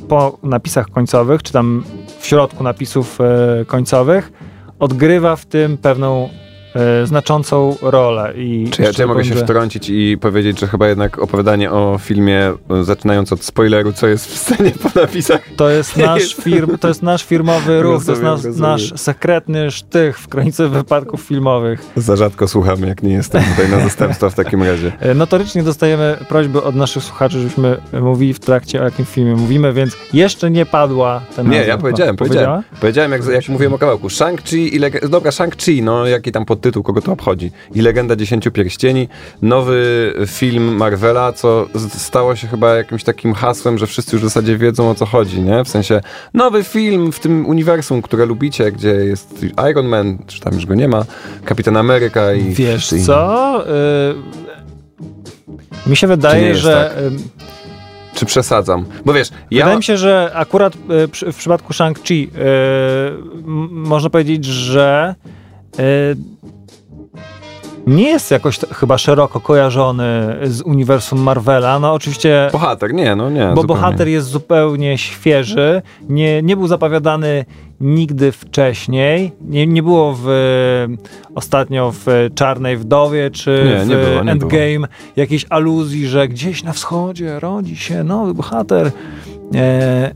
po napisach końcowych, czy tam w środku napisów e, końcowych, odgrywa w tym pewną znaczącą rolę. I Czy ja, czy ja mogę się wtrącić i powiedzieć, że chyba jednak opowiadanie o filmie, e, zaczynając od spoileru, co jest w scenie po napisach, To jest nasz, firm, to jest nasz firmowy ruch, to jest Rozumiem, nasz, rozumiem. nasz sekretny sztych w kronice wypadków filmowych. za rzadko słuchamy, jak nie jestem tutaj na zastępstwa w takim razie. E, Notorycznie dostajemy prośby od naszych słuchaczy, żebyśmy mówili w trakcie o jakim filmie mówimy, więc jeszcze nie padła ten Nie, ja powiedziałem, powiedziałem. Powiedziałem, jak, jak mówiłem o kawałku. Shang-Chi i leg- Dobra, Shang-Chi, no jaki tam podtytuł, kogo to obchodzi. I Legenda Dziesięciu Pierścieni. Nowy film Marvela, co stało się chyba jakimś takim hasłem, że wszyscy już w zasadzie wiedzą o co chodzi, nie? W sensie nowy film w tym uniwersum, które lubicie, gdzie jest Iron Man, czy tam już go nie ma, Kapitan Ameryka i... Wiesz i- co? Y, mi się wydaje, że. tak? y, Czy przesadzam? Bo wiesz, ja... Wydaje mi się, że akurat y, w przypadku Shang-Chi y, można powiedzieć, że nie jest jakoś chyba szeroko kojarzony z uniwersum Marvela. No oczywiście, Bohater, nie, no nie. bo zupełnie. bohater jest zupełnie świeży, nie, nie był zapowiadany nigdy wcześniej. Nie, nie było w, ostatnio w Czarnej Wdowie czy Nie, w nie było, nie Endgame jakiejś aluzji, że gdzieś na wschodzie rodzi się nowy bohater. E,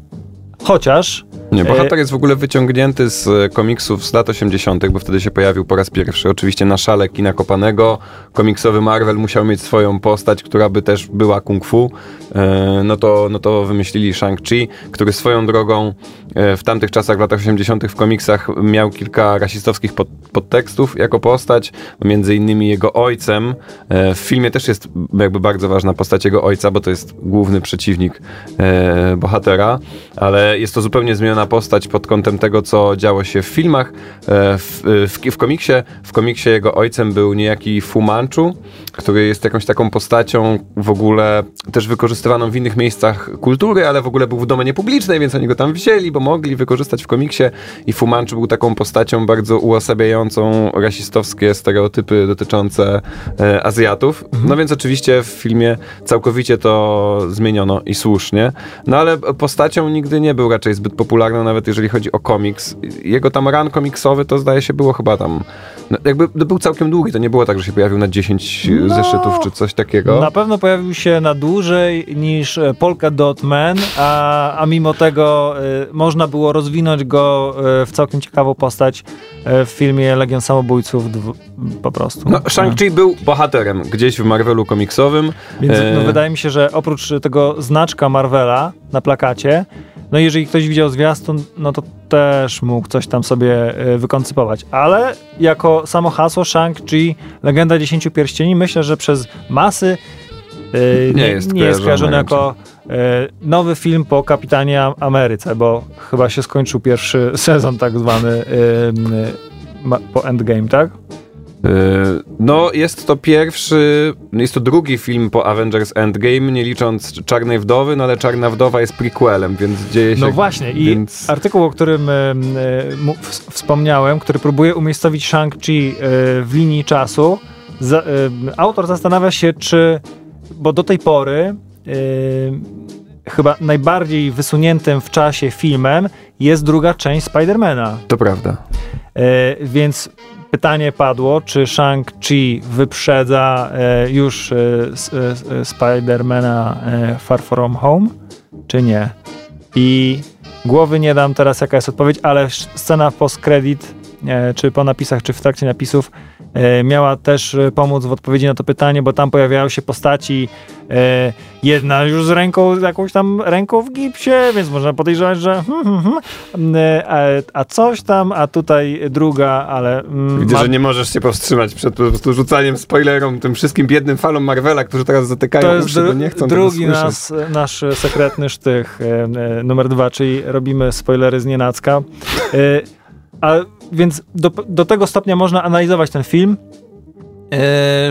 chociaż Nie, bohater jest w ogóle wyciągnięty z e, komiksów z lat 80., bo wtedy się pojawił po raz pierwszy. Oczywiście na szale kina kopanego. Komiksowy Marvel musiał mieć swoją postać, która by też była kung fu. E, No to, no to wymyślili Shang-Chi, który swoją drogą e, w tamtych czasach, w latach 80., w komiksach miał kilka rasistowskich pod, podtekstów jako postać. Między innymi jego ojcem. E, W filmie też jest jakby bardzo ważna postać jego ojca, bo to jest główny przeciwnik e, bohatera, ale jest to zupełnie zmieniona postać pod kątem tego, co działo się w filmach. E, W, w, w, komiksie, w komiksie jego ojcem był niejaki Fu Manchu, który jest jakąś taką postacią w ogóle też wykorzystywaną w innych miejscach kultury, ale w ogóle był w domenie publicznej, więc oni go tam wzięli, bo mogli wykorzystać w komiksie i Fu Manchu był taką postacią bardzo uosabiającą rasistowskie stereotypy dotyczące e, Azjatów. No więc oczywiście w filmie całkowicie to zmieniono i słusznie. No ale postacią nigdy nie był raczej zbyt popularną, nawet jeżeli chodzi o komiks. Jego tam run komiksowy to zdaje się było chyba tam, no, jakby to był całkiem długi, to nie było tak, że się pojawił na 10 No, zeszytów czy coś takiego. Na pewno pojawił się na dłużej niż e, Polka Dot Man, a, a mimo tego e, można było rozwinąć go e, w całkiem ciekawą postać e, w filmie Legion Samobójców po prostu. No, Shang-Chi był bohaterem gdzieś w Marvelu komiksowym. Więc no, E, wydaje mi się, że oprócz tego znaczka Marvela na plakacie, no jeżeli ktoś widział zwiastun, no to też mógł coś tam sobie e, wykoncypować. Ale jako samo hasło Shang-Chi, Legenda Dziesięciu Pierścieni, myślę, że przez masy e, Nie jest nie jest kojarzony jako e, nowy film po Kapitanie Ameryce, bo chyba się skończył pierwszy sezon tak zwany ma- po Endgame, tak? Yy, No, jest to pierwszy, jest to drugi film po Avengers Endgame, nie licząc Czarnej Wdowy, no ale Czarna Wdowa jest prequelem, więc dzieje się... No właśnie, i więc... artykuł, o którym mu- w- wspomniałem, który próbuje umiejscowić Shang-Chi e, w linii czasu, za, autor zastanawia się, czy, bo do tej pory chyba najbardziej wysuniętym w czasie filmem jest druga część Spidermana. To prawda. E, więc pytanie padło, czy Shang-Chi wyprzedza e, już e, Spidermana Far From Home, czy nie? I głowy nie dam teraz, jaka jest odpowiedź, ale scena post-credit, czy po napisach, czy w trakcie napisów, miała też e, pomóc w odpowiedzi na to pytanie, bo tam pojawiały się postaci, e, jedna już z ręką, z jakąś tam ręką w gipsie, więc można podejrzewać, że hmm, hmm, hmm, e, a, a coś tam, a tutaj druga, ale... mm, Widzę, ma- że nie możesz się powstrzymać przed po prostu rzucaniem spoilerom tym wszystkim biednym falom Marvela, którzy teraz zatykają To jest uszy, bo nie chcą drugi nas, nasz sekretny sztych e, e, numer dwa, czyli robimy spoilery z nienacka. E, a więc do, do tego stopnia można analizować ten film,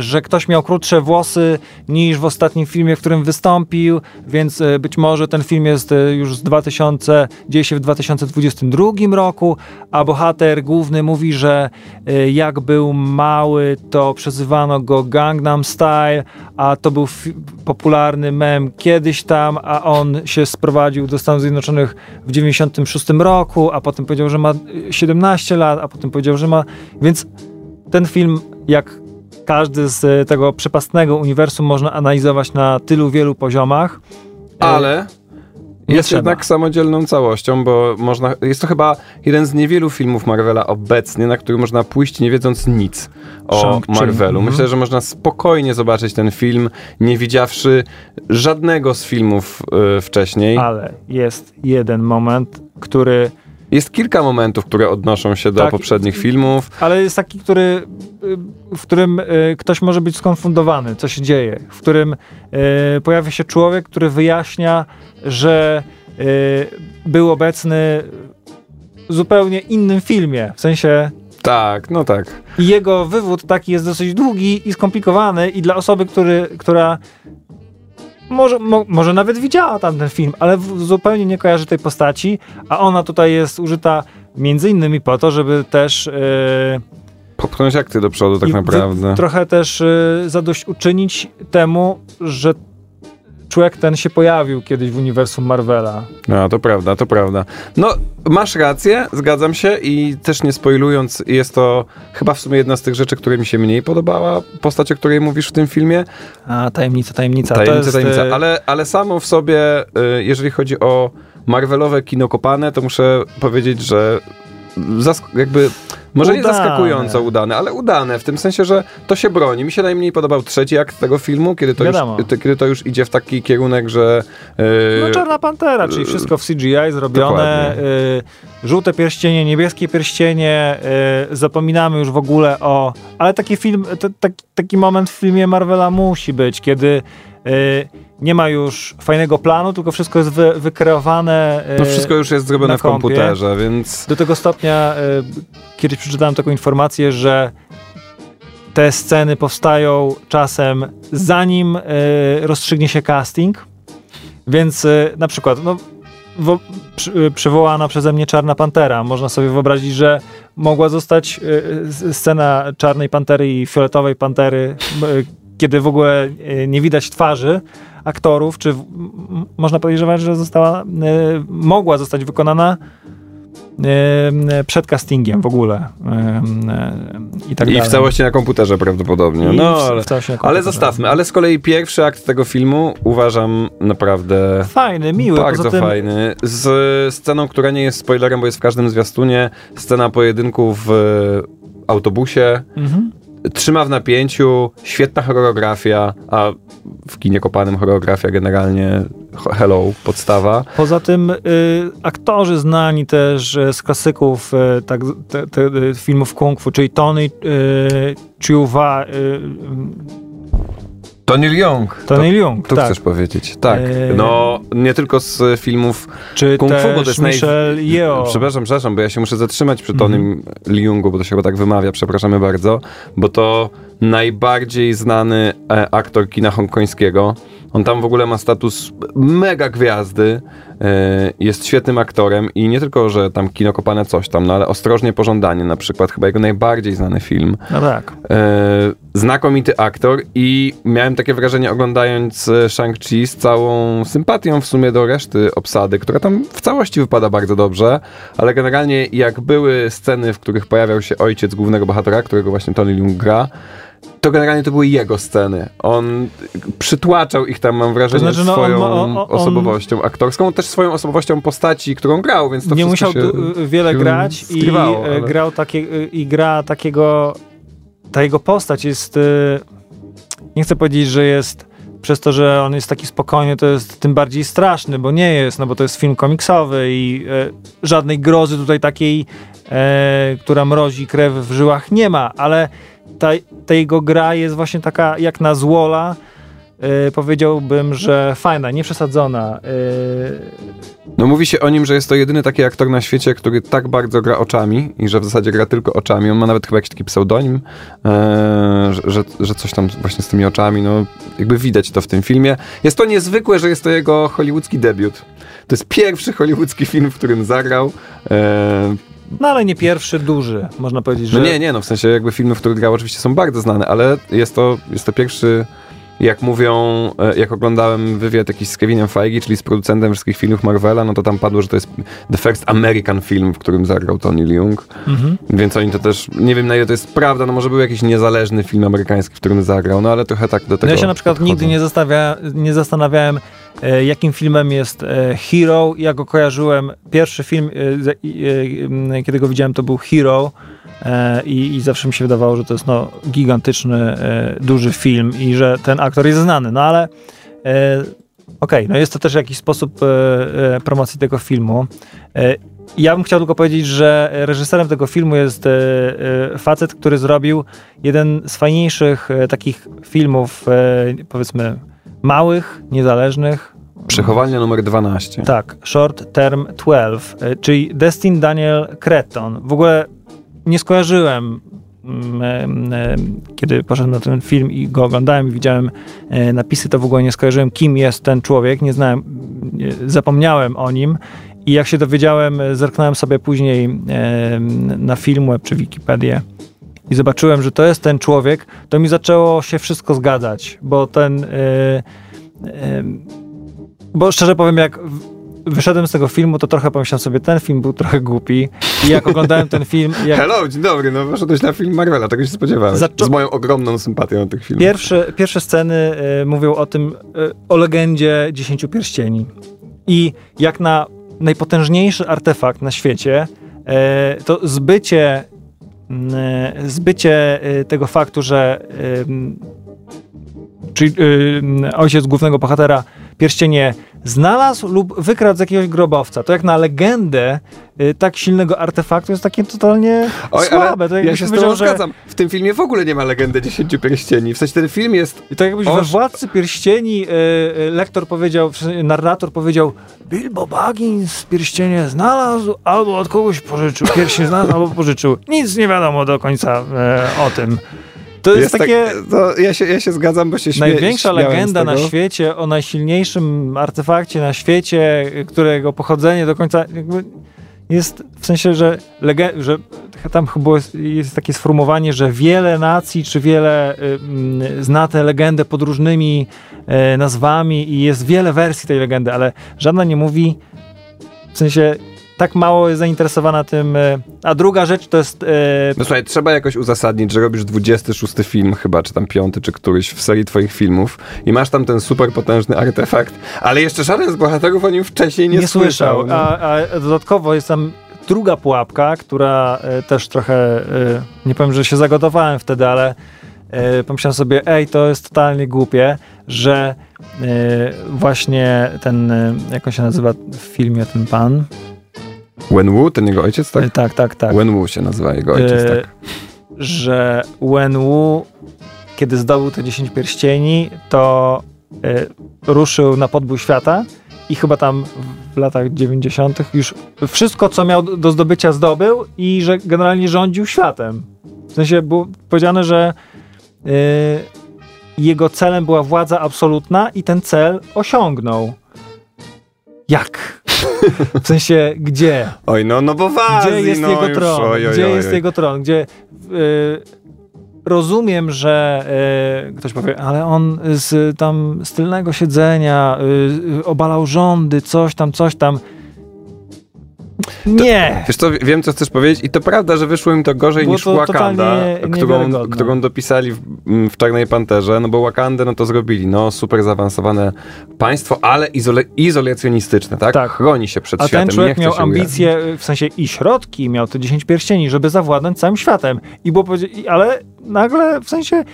że ktoś miał krótsze włosy niż w ostatnim filmie, w którym wystąpił, więc e, być może ten film jest e, już z 2000, dzieje się w 2022 roku, a bohater główny mówi, że e, jak był mały, to przezywano go Gangnam Style, a to był popularny mem kiedyś tam, a on się sprowadził do Stanów Zjednoczonych w 96 roku, a potem powiedział, że ma y, 17 lat, a potem powiedział, że ma... Więc ten film, jak każdy z y, tego przepastnego uniwersum można analizować na tylu wielu poziomach. E, Ale jest trzeba. jednak samodzielną całością, bo można, jest to chyba jeden z niewielu filmów Marvela obecnie, na który można pójść nie wiedząc nic o Shang-Chi. Marvelu. Mhm. Myślę, że można spokojnie zobaczyć ten film, nie widziawszy żadnego z filmów y, wcześniej. Ale jest jeden moment, który Jest kilka momentów, które odnoszą się do Tak. poprzednich filmów. ale jest taki, który, y, w którym y, ktoś może być skonfundowany, co się dzieje, w którym y, pojawia się człowiek, który wyjaśnia, że był obecny w zupełnie innym filmie. W sensie Tak, no tak. i jego wywód taki jest dosyć długi i skomplikowany i dla osoby, który, która może, mo, może nawet widziała tamten film, ale w, zupełnie nie kojarzy tej postaci, a ona tutaj jest użyta między innymi po to, żeby też yy, Popchnąć akty do przodu tak naprawdę. trochę też y, zadośćuczynić temu, że człowiek ten się pojawił kiedyś w uniwersum Marvela. No, to prawda, to prawda. No, masz rację, zgadzam się i też nie spoilując, jest to chyba w sumie jedna z tych rzeczy, które mi się mniej podobała, postać, o której mówisz w tym filmie. A, tajemnica, tajemnica. Tajemnica, jest, tajemnica. y, Ale, ale samo w sobie, y, jeżeli chodzi o Marvelowe kino kopane, to muszę powiedzieć, że jakby, może nie Udane. zaskakująco udane, ale udane, w tym sensie, że to się broni. Mi się najmniej podobał trzeci akt tego filmu, kiedy to, już, to, kiedy to już idzie w taki kierunek, że... y, No Czarna Pantera, czyli wszystko w CGI zrobione, Dokładnie. y, żółte pierścienie, niebieskie pierścienie, y, zapominamy już w ogóle o... Ale taki film, t, tak, taki moment w filmie Marvela musi być, kiedy y, nie ma już fajnego planu, tylko wszystko jest wy, wykreowane y, No wszystko już jest zrobione w komputerze, więc... Do tego stopnia, y, kiedyś przeczytałem taką informację, że te sceny powstają czasem zanim y, rozstrzygnie się casting, więc na przykład no, wo, przy, przywołana przeze mnie Czarna Pantera. Można sobie wyobrazić, że mogła zostać scena Czarnej Pantery i Fioletowej Pantery, kiedy w ogóle nie widać twarzy aktorów, czy w, m- można podejrzewać, że została, y, mogła zostać wykonana y, przed castingiem w ogóle y, i tak I dalej. w całości na komputerze prawdopodobnie. I No, ale, ale zostawmy. Ale z kolei pierwszy akt tego filmu uważam naprawdę Fajny, miły. bardzo tym, fajny. Z sceną, która nie jest spoilerem, bo jest w każdym zwiastunie. Scena pojedynku w autobusie. Mhm. Trzyma w napięciu, świetna choreografia, a w kinie kopanym choreografia generalnie hello, podstawa. Poza tym y, aktorzy znani też y, z klasyków y, tak, te, te, y, filmów kung fu, czyli Tony y, Chiuwa, y, Tony Leung. Tony Leung, Tu tak. chcesz powiedzieć. Tak. Eee. No, nie tylko z filmów Czy Kung też Fu, bo to jest naj- Michelle Yeoh. Przepraszam, przepraszam, bo ja się muszę zatrzymać przy Mhm. Tonym Leungu, bo to się chyba tak wymawia, przepraszamy bardzo, bo to najbardziej znany e, aktor kina hongkońskiego. On tam w ogóle ma status mega gwiazdy, e, jest świetnym aktorem i nie tylko, że tam kino kopane coś tam, no ale Ostrożnie Pożądanie na przykład, chyba jego najbardziej znany film. No tak. E, znakomity aktor i miałem takie wrażenie oglądając e, Shang-Chi z całą sympatią w sumie do reszty obsady, która tam w całości wypada bardzo dobrze, ale generalnie jak były sceny, w których pojawiał się ojciec głównego bohatera, którego właśnie Tony Leung gra, to generalnie to były jego sceny. On przytłaczał ich tam, mam wrażenie, To znaczy, no, on swoją ma- on- on- osobowością aktorską, też swoją osobowością postaci, którą grał, więc to nie musiał się, du- wiele grać i e, ale- grał takie, y, i gra takiego ta jego postać jest y, nie chcę powiedzieć, że jest przez to, że on jest taki spokojny, to jest tym bardziej straszny, bo nie jest, no bo to jest film komiksowy i żadnej grozy tutaj takiej, e, która mrozi krew w żyłach nie ma, ale ta, ta jego gra jest właśnie taka jak na złola, y, powiedziałbym, że fajna, nieprzesadzona. y, No mówi się o nim, że jest to jedyny taki aktor na świecie, który tak bardzo gra oczami i że w zasadzie gra tylko oczami. On ma nawet chyba jakiś taki pseudonim, że, że, że coś tam właśnie z tymi oczami, no jakby widać to w tym filmie. Jest to niezwykłe, że jest to jego hollywoodzki debiut. To jest pierwszy hollywoodzki film, w którym zagrał. No ale nie pierwszy duży, można powiedzieć, no że... nie, nie, no w sensie jakby filmy, w których grał oczywiście są bardzo znane, ale jest to, jest to pierwszy, jak mówią, e, jak oglądałem wywiad jakiś z Kevinem Feige, czyli z producentem wszystkich filmów Marvela, no to tam padło, że to jest the first American film, w którym zagrał Tony Leung, Mhm. więc oni to też, nie wiem na ile to jest prawda, no może był jakiś niezależny film amerykański, w którym zagrał, no ale trochę tak do No tego ja się na przykład podchodzą. nigdy nie, zastawia, nie zastanawiałem, jakim filmem jest e, Hero. Ja go kojarzyłem, pierwszy film, e, e, e, kiedy go widziałem, to był Hero e, i, i zawsze mi się wydawało, że to jest no, gigantyczny, e, duży film i że ten aktor jest znany, no ale e, okej, no jest to też jakiś sposób e, e, promocji tego filmu. E, ja bym chciał tylko powiedzieć, że reżyserem tego filmu jest e, e, facet, który zrobił jeden z fajniejszych e, takich filmów, e, powiedzmy, małych, niezależnych. Przechowalnia numer 12. Tak, Short Term 12, e, czyli Destin Daniel Creton. W ogóle nie skojarzyłem, mm, em, em, kiedy poszedłem na ten film i go oglądałem i widziałem e, napisy, to w ogóle nie skojarzyłem, kim jest ten człowiek, nie znałem, zapomniałem o nim. I jak się dowiedziałem, e, zerknąłem sobie później na Filmweb czy Wikipedię i zobaczyłem, że to jest ten człowiek, to mi zaczęło się wszystko zgadzać, bo ten... e, em, bo szczerze powiem, jak wyszedłem z tego filmu, to trochę pomyślałem sobie, ten film był trochę głupi. I jak oglądałem ten film, jak Hello, dzień dobry, no poszedłeś na film Marvela, tego się spodziewałem. Zaczą- Z moją ogromną sympatią do tych filmów. pierwsze, pierwsze sceny e, mówią o tym, e, o legendzie Dziesięciu Pierścieni. I jak na najpotężniejszy artefakt na świecie, e, to zbycie, zbycie e, tego faktu, że e, czyli e, ojciec głównego bohatera pierścienie znalazł lub wykradł z jakiegoś grobowca. To jak na legendę e, tak silnego artefaktu jest takie totalnie Oj, słabe. To ja się z tobą że- zgadzam. W tym filmie w ogóle nie ma legendy Dziesięciu Pierścieni. W sensie ten film jest I tak jakbyś we Oż- Władcy Pierścieni e, e, lektor powiedział, narrator powiedział Bilbo Baggins pierścienie znalazł albo od kogoś pożyczył. Pierścień znalazł albo pożyczył. Nic nie wiadomo do końca e, o tym. To jest, takie tak, to ja, się, ja się zgadzam, bo się największa legenda na świecie o najsilniejszym artefakcie na świecie, którego pochodzenie do końca jest w sensie, że, lege- że tam chyba jest, jest takie sformułowanie, że wiele nacji czy wiele y, zna tę legendę pod różnymi e, nazwami i jest wiele wersji tej legendy, ale żadna nie mówi w sensie tak mało jest zainteresowana tym. e, A druga rzecz to jest. e, No słuchaj, trzeba jakoś uzasadnić, że robisz 26 film chyba, czy tam piąty, czy któryś w serii twoich filmów i masz tam ten super potężny artefakt, ale jeszcze żaden z bohaterów o nim wcześniej nie, nie, słyszał. no. A, a dodatkowo jest tam druga pułapka, która e, też trochę, e, nie powiem, że się zagodowałem wtedy, ale e, pomyślałem sobie, ej, to jest totalnie głupie, że właśnie ten, jak on się nazywa w filmie, ten pan? Wen Wu, ten jego ojciec, tak? E, tak, tak, tak. Wen Wu się nazywa jego ojciec, E, tak. że Wen Wu, kiedy zdobył te 10 pierścieni, to e, ruszył na podbój świata i chyba tam w latach 90. już wszystko, co miał do zdobycia, zdobył i że generalnie rządził światem. W sensie było powiedziane, że jego celem była władza absolutna i ten cel osiągnął. Jak? W sensie, gdzie? Oj, no, no bo w Azji, Gdzie jest no jego już, tron? oj, oj, Gdzie oj, jest jego tron? Gdzie y, rozumiem, że y, ktoś powie, ale on z tam z tylnego siedzenia y, y, obalał rządy, coś tam, coś tam. Nie! Wiesz co, wiem co chcesz powiedzieć i to prawda, że wyszło im to gorzej Było niż to Wakanda, którą, którą dopisali w, w Czarnej Panterze, no bo Wakandę no to zrobili, no super zaawansowane państwo, ale izole, izolacjonistyczne, tak? Tak. Chroni się przed A światem, ten nie człowiek miał ambicje, y, w sensie i środki, miał te 10 pierścieni, żeby zawładnąć całym światem. I było powiedzie- i- ale nagle w sensie.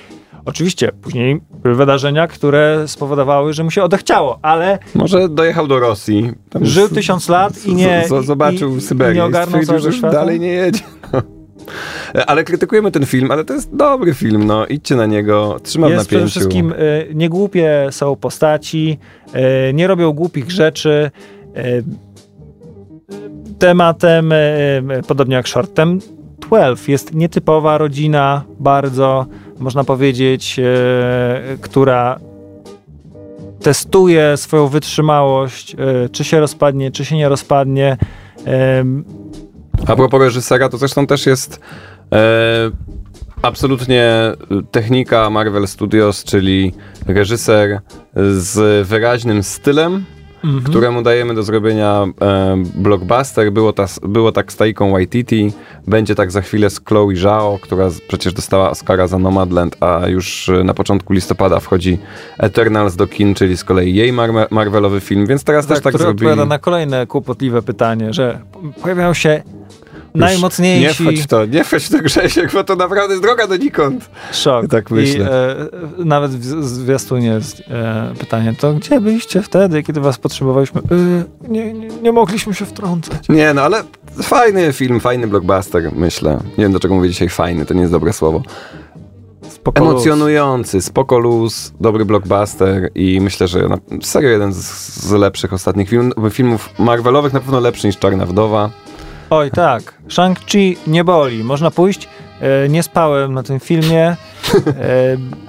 Oczywiście, później były wydarzenia, które spowodowały, że mu się odechciało, ale Może dojechał do Rosji. Tam żył z- tysiąc lat i nie. z- z- zobaczył i, Syberię i nie i ogarnął stwierdził, całego świata. dalej nie jedzie. Ale krytykujemy ten film, ale to jest dobry film, no idźcie na niego, trzymam Jest przede napięciu. wszystkim y, niegłupie są postaci, y, nie robią głupich rzeczy. Y, tematem, y, podobnie jak Shortem 12, jest nietypowa rodzina, bardzo, można powiedzieć, y, która testuje swoją wytrzymałość, y, czy się rozpadnie, czy się nie rozpadnie. Ym, A propos reżysera, to zresztą też jest e, absolutnie technika Marvel Studios, czyli reżyser z wyraźnym stylem, mhm. któremu dajemy do zrobienia e, blockbuster. Było, ta, było tak z Taiką Waititi, będzie tak za chwilę z Chloe Zhao, która z, przecież dostała Oscara za Nomadland, a już e, na początku listopada wchodzi Eternals do kin, czyli z kolei jej mar- Marvelowy film, więc teraz też tak zrobili. odpowiada na kolejne kłopotliwe pytanie, że pojawiają się najmocniejsi... Nie wchodź w to, nie wchodź w to Grzesiek, bo to naprawdę jest droga donikąd. Szok. Tak myślę. I e, nawet w zwiastunie jest e, pytanie, to gdzie byliście wtedy, kiedy was potrzebowaliśmy? E, nie, nie, nie mogliśmy się wtrącać. Nie, no ale fajny film, fajny blockbuster, myślę. Nie wiem, do czego mówię dzisiaj fajny, to nie jest dobre słowo. Spoko. Emocjonujący, spoko luz, dobry blockbuster i myślę, że na, serio jeden z, z lepszych ostatnich film, filmów Marvelowych, na pewno lepszy niż Czarna Wdowa. Oj, tak. Shang-Chi nie boli. Można pójść. E, nie spałem na tym filmie. E,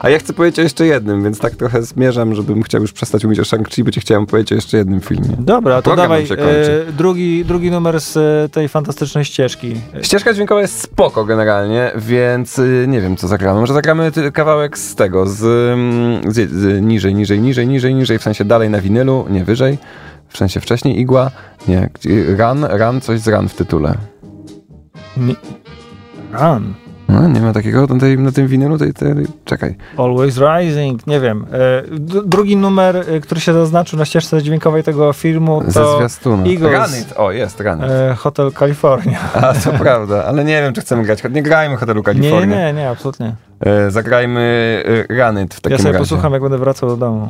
A ja chcę powiedzieć o jeszcze jednym, więc tak trochę zmierzam, żebym chciał już przestać mówić o Shang-Chi, bo ci chciałem powiedzieć o jeszcze jednym filmie. dobra, to dawaj e, drugi, drugi numer z e, tej fantastycznej ścieżki. Ścieżka dźwiękowa jest spoko generalnie, więc y, nie wiem co zagramy. Może zagramy kawałek z tego, z, mm, z, z niżej, niżej, niżej, niżej, niżej, w sensie dalej na winylu, nie wyżej. W sensie wcześniej igła, nie, run, run, coś z run w tytule. nie, run. No, nie ma takiego na, tej, na tym winylu, tej, tej, czekaj. Always Rising, nie wiem. E, d- drugi numer, e, który się zaznaczył na ścieżce dźwiękowej tego filmu, Ze to zwiastuna. Eagles. Run it, o jest, run it. e, Hotel California. A, to prawda, ale nie wiem, czy chcemy grać. Nie grajmy Hotelu Nie, Kalifornia. nie, nie, absolutnie. Zagrajmy e, Run It w takim Ja sobie razie. posłucham, jak będę wracał do domu.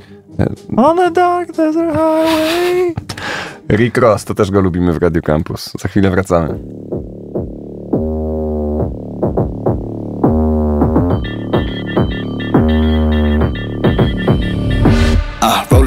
On a dark desert highway. Rick Ross, to też go lubimy w Radio Campus. Za chwilę wracamy.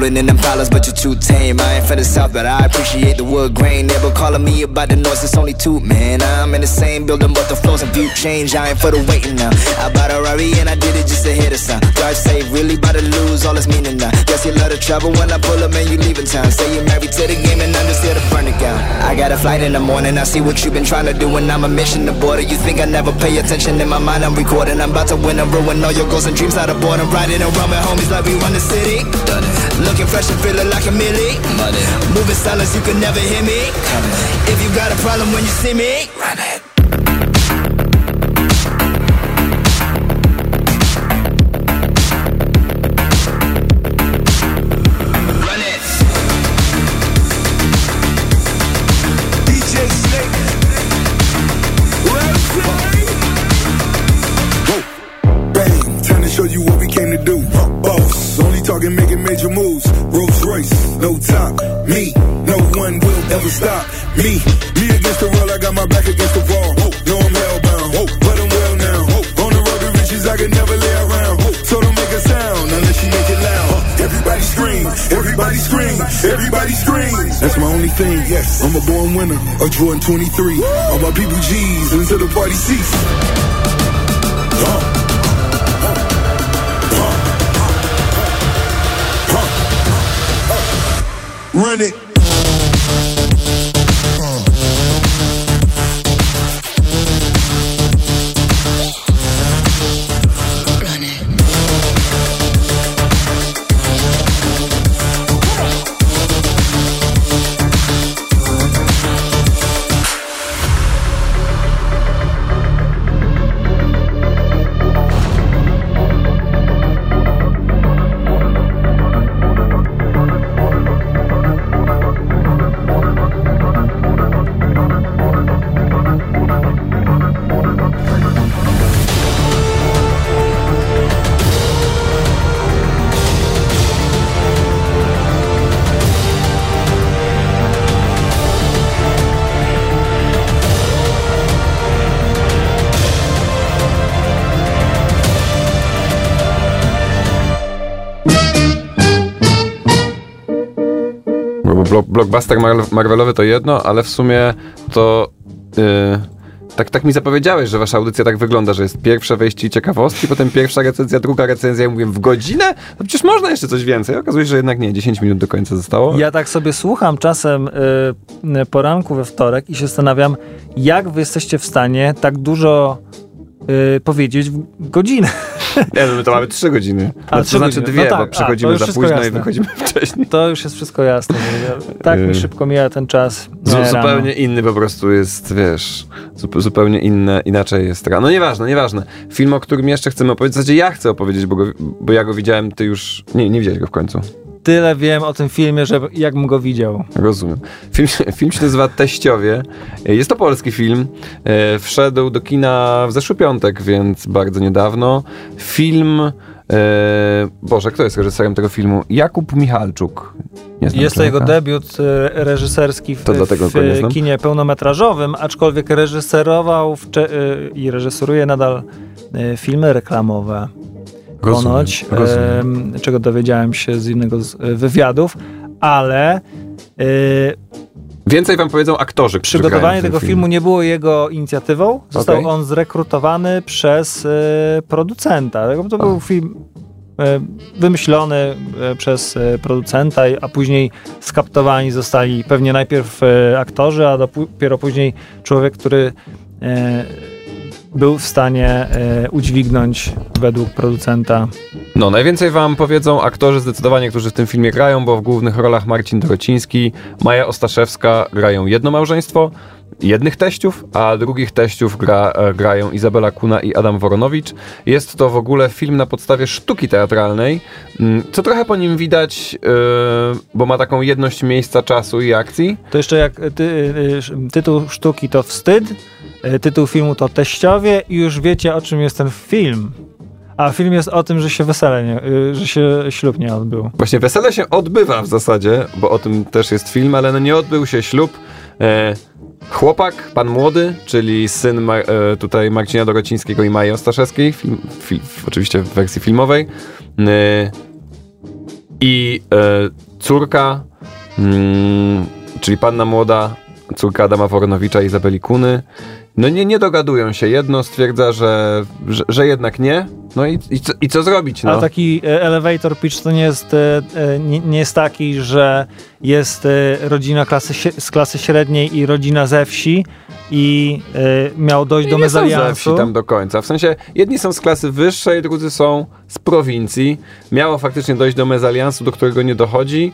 Rolling in them dollars, but you're too tame. I ain't for the south, but I appreciate the wood grain. Never calling me about the noise, it's only two, man. I'm in the same building, but the floors and view change. I ain't for the waiting now. I bought a Rari and I did it just to hit a sound. Drive safe, really about to lose all its meaning now. Guess you love to travel when I pull up and you leaving town. Say you're married to the game and I'm just here to burn it down. I got a flight in the morning, I see what you've been trying to do, and I'm a mission to border. You think I never pay attention in my mind? I'm recording. I'm about to win and ruin all your goals and dreams out of boredom. Riding around with homies like we run the city. Done it. Looking fresh and feeling like a millie. Money. Moving silence, you can never hear me. Coming. If you got a problem when you see me, run Me, me against the world, I got my back against the wall. No, I'm hellbound, but I'm well now. On the road to riches, I can never lay around. So don't make a sound unless you make it loud. Everybody scream, everybody scream, everybody scream. That's my only thing, yes. I'm a born winner, a Jordan 23. All my people G's until the party cease. Run it. Blockbuster Mar- Marvelowy to jedno, ale w sumie to... Yy, tak, tak mi zapowiedziałeś, że wasza audycja tak wygląda, że jest pierwsze wejście i ciekawostki, potem pierwsza recenzja, druga recenzja i mówię w godzinę? No przecież można jeszcze coś więcej. Okazuje się, że jednak nie, 10 minut do końca zostało. Ja tak sobie słucham czasem y, poranku we wtorek i się zastanawiam, jak wy jesteście w stanie tak dużo y, powiedzieć w godzinę. Nie, no my to mamy 3 godziny. A, No, trzy to znaczy godziny. dwie, No tak, bo a, to przychodzimy już za późno i jasne. wychodzimy wcześniej. To już jest wszystko jasne. Tak mi Y. szybko mija ten czas. Rano. zupełnie inny po prostu jest, wiesz, zu, zupełnie inne, inaczej jest. No nieważne, nieważne. Film, o którym jeszcze chcemy opowiedzieć, w zasadzie ja chcę opowiedzieć, bo, go, bo ja go widziałem, ty już, nie, nie widziałeś go w końcu. Tyle wiem o tym filmie, że jakbym go widział. Rozumiem. Film, się- film się nazywa Teściowie. Jest to polski film. E, Wszedł do kina w zeszły piątek, więc bardzo niedawno. Film... E, Boże, kto jest reżyserem tego filmu? Jakub Michalczuk. Znam Jest to jego debiut e, reżyserski w, w kinie pełnometrażowym, aczkolwiek reżyserował i reżyseruje nadal filmy reklamowe. Ponoć, rozumiem. em, czego dowiedziałem się z innego z e, wywiadów, ale e, Więcej wam powiedzą aktorzy, przygotowanie tego filmie. filmu nie było jego inicjatywą. Został Okej. on zrekrutowany przez e, producenta. To był film e, wymyślony e, przez e, producenta, a później skaptowani zostali pewnie najpierw e, aktorzy, a dopiero później człowiek, który e, był w stanie e, udźwignąć według producenta No, najwięcej wam powiedzą aktorzy zdecydowanie, którzy w tym filmie grają, bo w głównych rolach Marcin Dorociński, Maja Ostaszewska grają jedno małżeństwo, jednych teściów, a drugich teściów gra, e, grają Izabela Kuna i Adam Woronowicz. Jest to w ogóle film na podstawie sztuki teatralnej, mm, co trochę po nim widać, e, bo ma taką jedność miejsca, czasu i akcji. To jeszcze jak ty, tytuł sztuki to wstyd, tytuł filmu to teściowie i już wiecie o czym jest ten film. A film jest o tym, że się wesele nie, y, że się ślub nie odbył. Właśnie wesele się odbywa w zasadzie, bo o tym też jest film, ale no nie odbył się ślub. E, chłopak, pan młody, czyli syn Ma, e, tutaj Marcina Dorocińskiego i Maji Ostaszewskiej, film, fil, oczywiście w wersji filmowej. E, I e, córka, mm, czyli panna młoda, córka Adama Woronowicza i Izabeli Kuny. No nie, nie dogadują się. Jedno stwierdza, że, że, że jednak nie. No i, i, co, i co zrobić? No? Ale taki e, elevator pitch to nie jest, e, e, nie, nie jest taki, że jest rodzina klasy, z klasy średniej i rodzina ze wsi i miał dojść do I nie są ze mezaliansu. wsi tam do końca. W sensie jedni są z klasy wyższej, drudzy są z prowincji. Miało faktycznie dojść do mezaliansu, do którego nie dochodzi,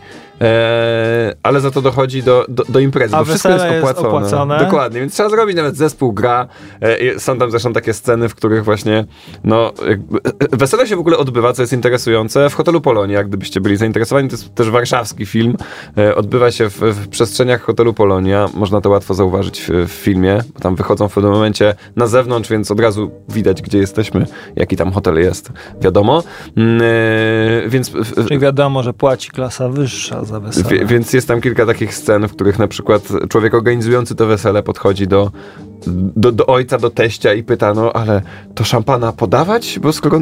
ale za to dochodzi do, do, do imprezy, A bo wszystko jest wesele jest opłacone. opłacone. Dokładnie, więc trzeba zrobić nawet zespół gra. E, są tam zresztą takie sceny, w których właśnie no, jakby, e, wesele się w ogóle odbywa, co jest interesujące, w hotelu Polonia, jak gdybyście byli zainteresowani. To jest też warszawski film. E, odbywa się w, w przestrzeniach hotelu Polonia. Można to łatwo zauważyć w, w filmie, bo tam wychodzą w pewnym momencie na zewnątrz, więc od razu widać, gdzie jesteśmy, jaki tam hotel jest. Wiadomo. E, więc Czyli wiadomo, że płaci klasa wyższa za wesele. Wie, więc jest tam kilka takich scen, w których na przykład człowiek organizujący to wesele podchodzi do, do, do ojca, do teścia i pyta, no ale to szampana podawać? Bo skoro,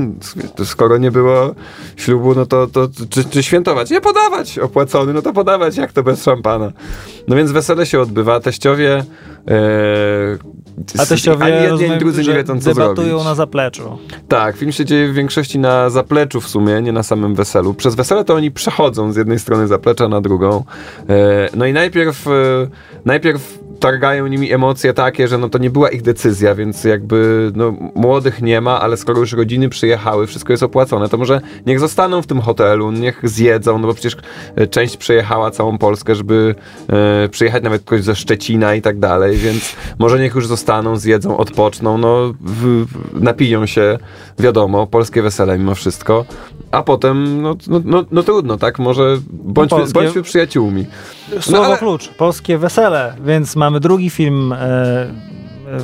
skoro nie było ślubu, no to, to czy, czy świętować? Nie podawać! Opłacony, no to podawać, jak to bez szampana? No więc wesele się odbywa, teściowie... E, A teściowie ani jedni, rozumiem, ani drudzy nie wiedzą, co debatują zrobić. na zapleczu. Tak, film się dzieje w większości na zapleczu w sumie, nie na samym weselu. Przez wesele to oni przechodzą z jednej strony zaplecza na drugą. E, No i najpierw, e, najpierw targają nimi emocje takie, że no to nie była ich decyzja, więc jakby no, młodych nie ma, ale skoro już rodziny przyjechały, wszystko jest opłacone, to może niech zostaną w tym hotelu, niech zjedzą, no bo przecież e, część przejechała całą Polskę, żeby e, przyjechać nawet ktoś ze Szczecina i tak dalej, więc może niech już zostaną, zjedzą, odpoczną, no w, napiją się, wiadomo, polskie wesele mimo wszystko, a potem, no, no, no, no trudno, tak, może bądźmy, polskie- bądźmy przyjaciółmi. Słowo ale- klucz, polskie wesele, więc mamy drugi film e,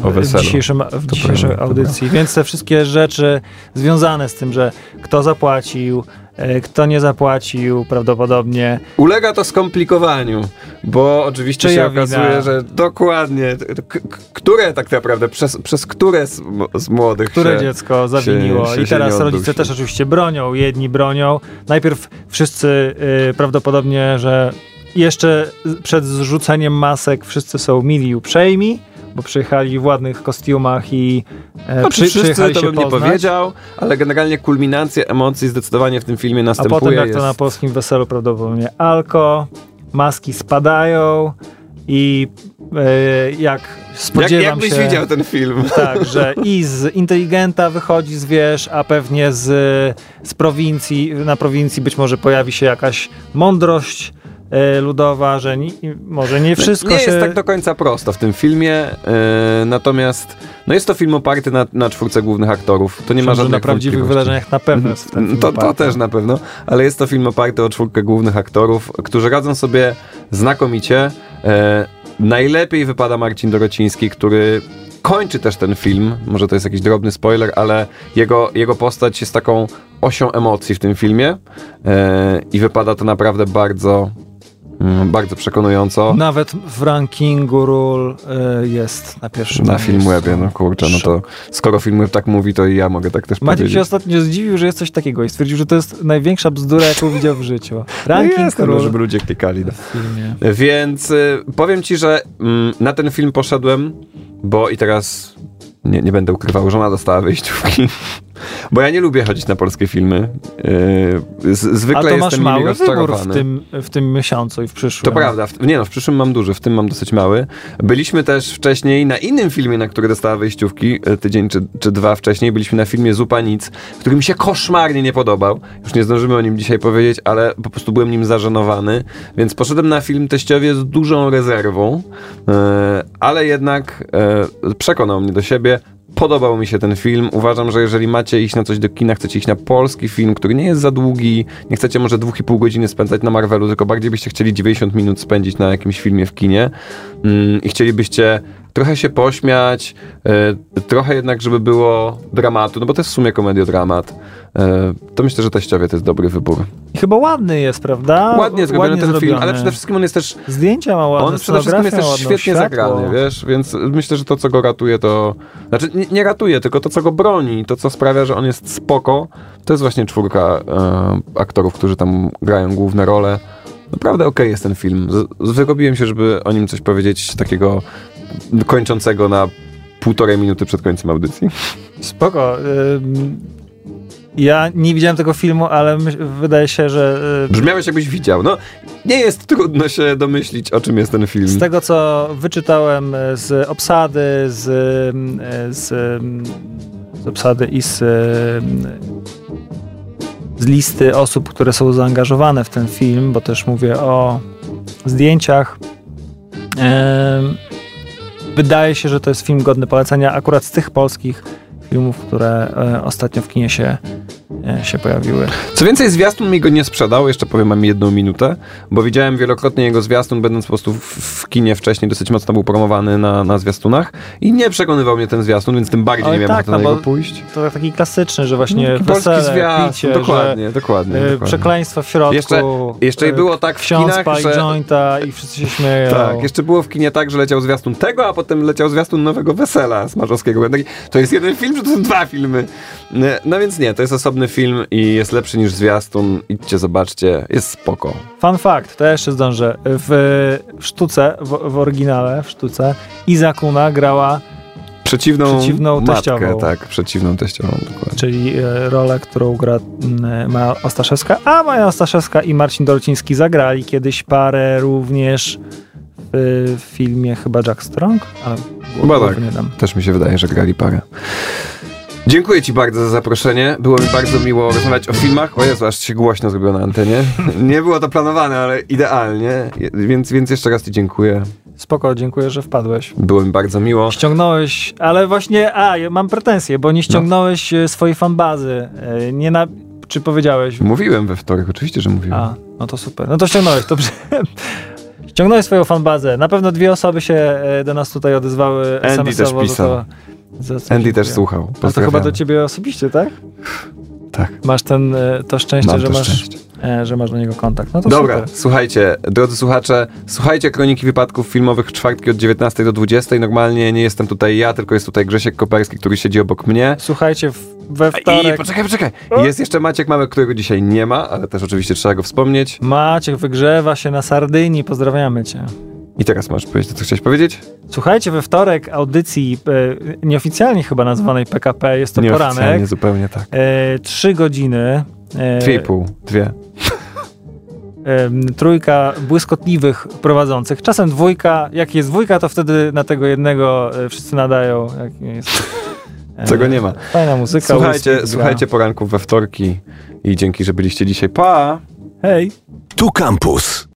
O w, dzisiejszym, w dzisiejszej audycji, więc te wszystkie rzeczy związane z tym, że kto zapłacił, e, kto nie zapłacił prawdopodobnie, Ulega to skomplikowaniu, bo oczywiście Czyja się okazuje, wina? że dokładnie, które tak naprawdę, przez, przez które z, z młodych które się, dziecko zawiniło. się- się I teraz rodzice też oczywiście bronią, jedni bronią. Najpierw wszyscy y, prawdopodobnie, że jeszcze przed zrzuceniem masek wszyscy są mili i uprzejmi, bo przyjechali w ładnych kostiumach i e, No, przy, wszyscy to się bym nie poznać. powiedział, ale generalnie kulminacja emocji zdecydowanie w tym filmie A następuje. potem jak jest... to na polskim weselu prawdopodobnie alko, maski spadają i e, jak spodziewam Jak, jakbyś się... widział ten film? Tak, że i z inteligenta wychodzi zwierz, a pewnie z, z prowincji, na prowincji być może pojawi się jakaś mądrość ludowa, że ni, może nie wszystko nie się... jest tak do końca prosto w tym filmie, e, natomiast no jest to film oparty na, na czwórce głównych aktorów. To nie ma żadnych na prawdziwych wydarzeniach na pewno jest w tym filmie To, to też na pewno, ale jest to film oparty o czwórkę głównych aktorów, którzy radzą sobie znakomicie. E, najlepiej wypada Marcin Dorociński, który kończy też ten film. Może to jest jakiś drobny spoiler, ale jego, jego postać jest taką osią emocji w tym filmie e, i wypada to naprawdę bardzo, bardzo przekonująco. Nawet w rankingu ról e, jest na pierwszym Na miejscu. Filmwebie, no kurczę, no to skoro Filmweb tak mówi, to i ja mogę tak też Maciek powiedzieć. się ostatnio zdziwił, że jest coś takiego i stwierdził, że to jest największa bzdura, jaką widział w życiu. No Ranking no, ról żeby ludzie klikali. No. Więc y, powiem ci, że mm, na ten film poszedłem, bo i teraz nie, nie będę ukrywał, żona dostała wyjściówki. Bo ja nie lubię chodzić na polskie filmy. Yy, z, A zwykle to masz mały wybór w tym, w tym miesiącu i w przyszłym. To prawda, w, nie no, w przyszłym mam duży, w tym mam dosyć mały. Byliśmy też wcześniej na innym filmie, na który dostała wyjściówki, e, tydzień czy, czy dwa wcześniej, byliśmy na filmie Zupa Nic, który mi się koszmarnie nie podobał. Już nie zdążymy o nim dzisiaj powiedzieć, ale po prostu byłem nim zażenowany, więc poszedłem na film teściowie z dużą rezerwą, e, ale jednak e, przekonał mnie do siebie. Podobał mi się ten film. Uważam, że jeżeli macie iść na coś do kina, chcecie iść na polski film, który nie jest za długi, nie chcecie może 2,5 godziny spędzać na Marvelu, tylko bardziej byście chcieli 90 minut spędzić na jakimś filmie w kinie mm, i chcielibyście trochę się pośmiać, e, trochę jednak, żeby było dramatu, no bo to jest w sumie komediodramat, e, to myślę, że Teściowie to jest dobry wybór. I chyba ładny jest, prawda? Ładnie zrobiony ten film, zrobiony. ale przede wszystkim on jest też Zdjęcia ma ładne, on przede wszystkim jest też świetnie światło. zagrany, wiesz, więc myślę, że to, co go ratuje, to... Znaczy, nie, nie ratuje, tylko to, co go broni, to, co sprawia, że on jest spoko, to jest właśnie czwórka e, aktorów, którzy tam grają główne role. Naprawdę okej jest ten film. Z- z- Wyrobiłem się, żeby o nim coś powiedzieć takiego kończącego na półtorej minuty przed końcem audycji. Spoko. ym, Ja nie widziałem tego filmu, ale wydaje się, że y, Brzmiałeś, jakbyś widział. No, nie jest trudno się domyślić, o czym jest ten film. z tego, co wyczytałem y, z obsady, z, y, z, y, z obsady i z, z listy osób, które są zaangażowane w ten film, bo też mówię o zdjęciach. Wydaje się, że to jest film godny polecenia akurat z tych polskich filmów, które e, ostatnio w kinie się, się pojawiły. Co więcej, zwiastun mi go nie sprzedał, jeszcze powiem, mam jedną minutę, bo widziałem wielokrotnie jego zwiastun, będąc po prostu w, kinie wcześniej, dosyć mocno był promowany na, na zwiastunach i nie przekonywał mnie ten zwiastun, więc tym bardziej nie miałem tak, na no niego pójść. To taki klasyczny, że właśnie Taki polski wesele, zwiastun, picie, dokładnie, że dokładnie, e, dokładnie. przekleństwo w środku. Jeszcze- jeszcze e, było tak w kinach, że- jointa i wszyscy się śmieją. Tak, jeszcze było w kinie tak, że leciał zwiastun tego, a potem leciał zwiastun nowego Wesela Smarzowskiego. To jest jeden film, czy to są dwa filmy? Nie, No więc nie, to jest osobny film i jest lepszy niż zwiastun. Idźcie, zobaczcie, jest spoko. Fun fact, to ja jeszcze zdążę. W, w sztuce, w, w oryginale, w sztuce, Izakuna grała, Przeciwną, Przeciwną matkę, teściową. tak, przeciwną teściową, dokładnie. czyli e, rolę, którą gra mm, Maja Ostaszewska, a Maja Ostaszewska i Marcin Dolciński zagrali kiedyś parę również w, filmie chyba Jack Strong, ale Chyba tak. Też mi się wydaje, że grali parę. Dziękuję Ci bardzo za zaproszenie. Było mi bardzo miło rozmawiać o filmach. O Jezu, aż się głośno zrobiło na antenie. Nie było to planowane, ale idealnie. Więc, więc jeszcze raz Ci dziękuję. Spoko, dziękuję, że wpadłeś. Było mi bardzo miło. Ściągnąłeś, ale właśnie, a, ja mam pretensje, bo nie ściągnąłeś e, swojej fanbazy. E, Nie na, czy powiedziałeś? Mówiłem we wtorek, oczywiście, że mówiłem. A, no to super. No to ściągnąłeś, dobrze. Ściągnąłeś swoją fanbazę. Na pewno dwie osoby się e, do nas tutaj odezwały Andy SMS-owo. też pisał. Andy też słuchał. A to chyba do ciebie osobiście, tak? Tak. Masz ten, e, to szczęście, Mam że to masz szczęście. e, że masz do niego kontakt. No Dobra, super. słuchajcie, drodzy słuchacze, słuchajcie Kroniki Wypadków Filmowych czwartki od 19 do 20. Normalnie nie jestem tutaj ja, tylko jest tutaj Grzesiek Koperski, który siedzi obok mnie. Słuchajcie, we I wtorek poczekaj, poczekaj. Jest jeszcze Maciek Mamy, którego dzisiaj nie ma, ale też oczywiście trzeba go wspomnieć. Maciek wygrzewa się na Sardynii, pozdrawiamy cię. I teraz możesz powiedzieć, co chciałeś powiedzieć? Słuchajcie, we wtorek audycji e, nieoficjalnie chyba nazwanej PKP, jest to Nieoficjalnie, poranek, zupełnie tak. e, trzy godziny. E, Dwie i pół, dwie. trójka błyskotliwych prowadzących. Czasem dwójka. Jak jest dwójka, to wtedy na tego jednego wszyscy nadają. Jak jest, Czego nie ma. Fajna muzyka. Słuchajcie, słuchajcie poranków we wtorki i dzięki, że byliście dzisiaj. Pa! Hej! Tu Campus.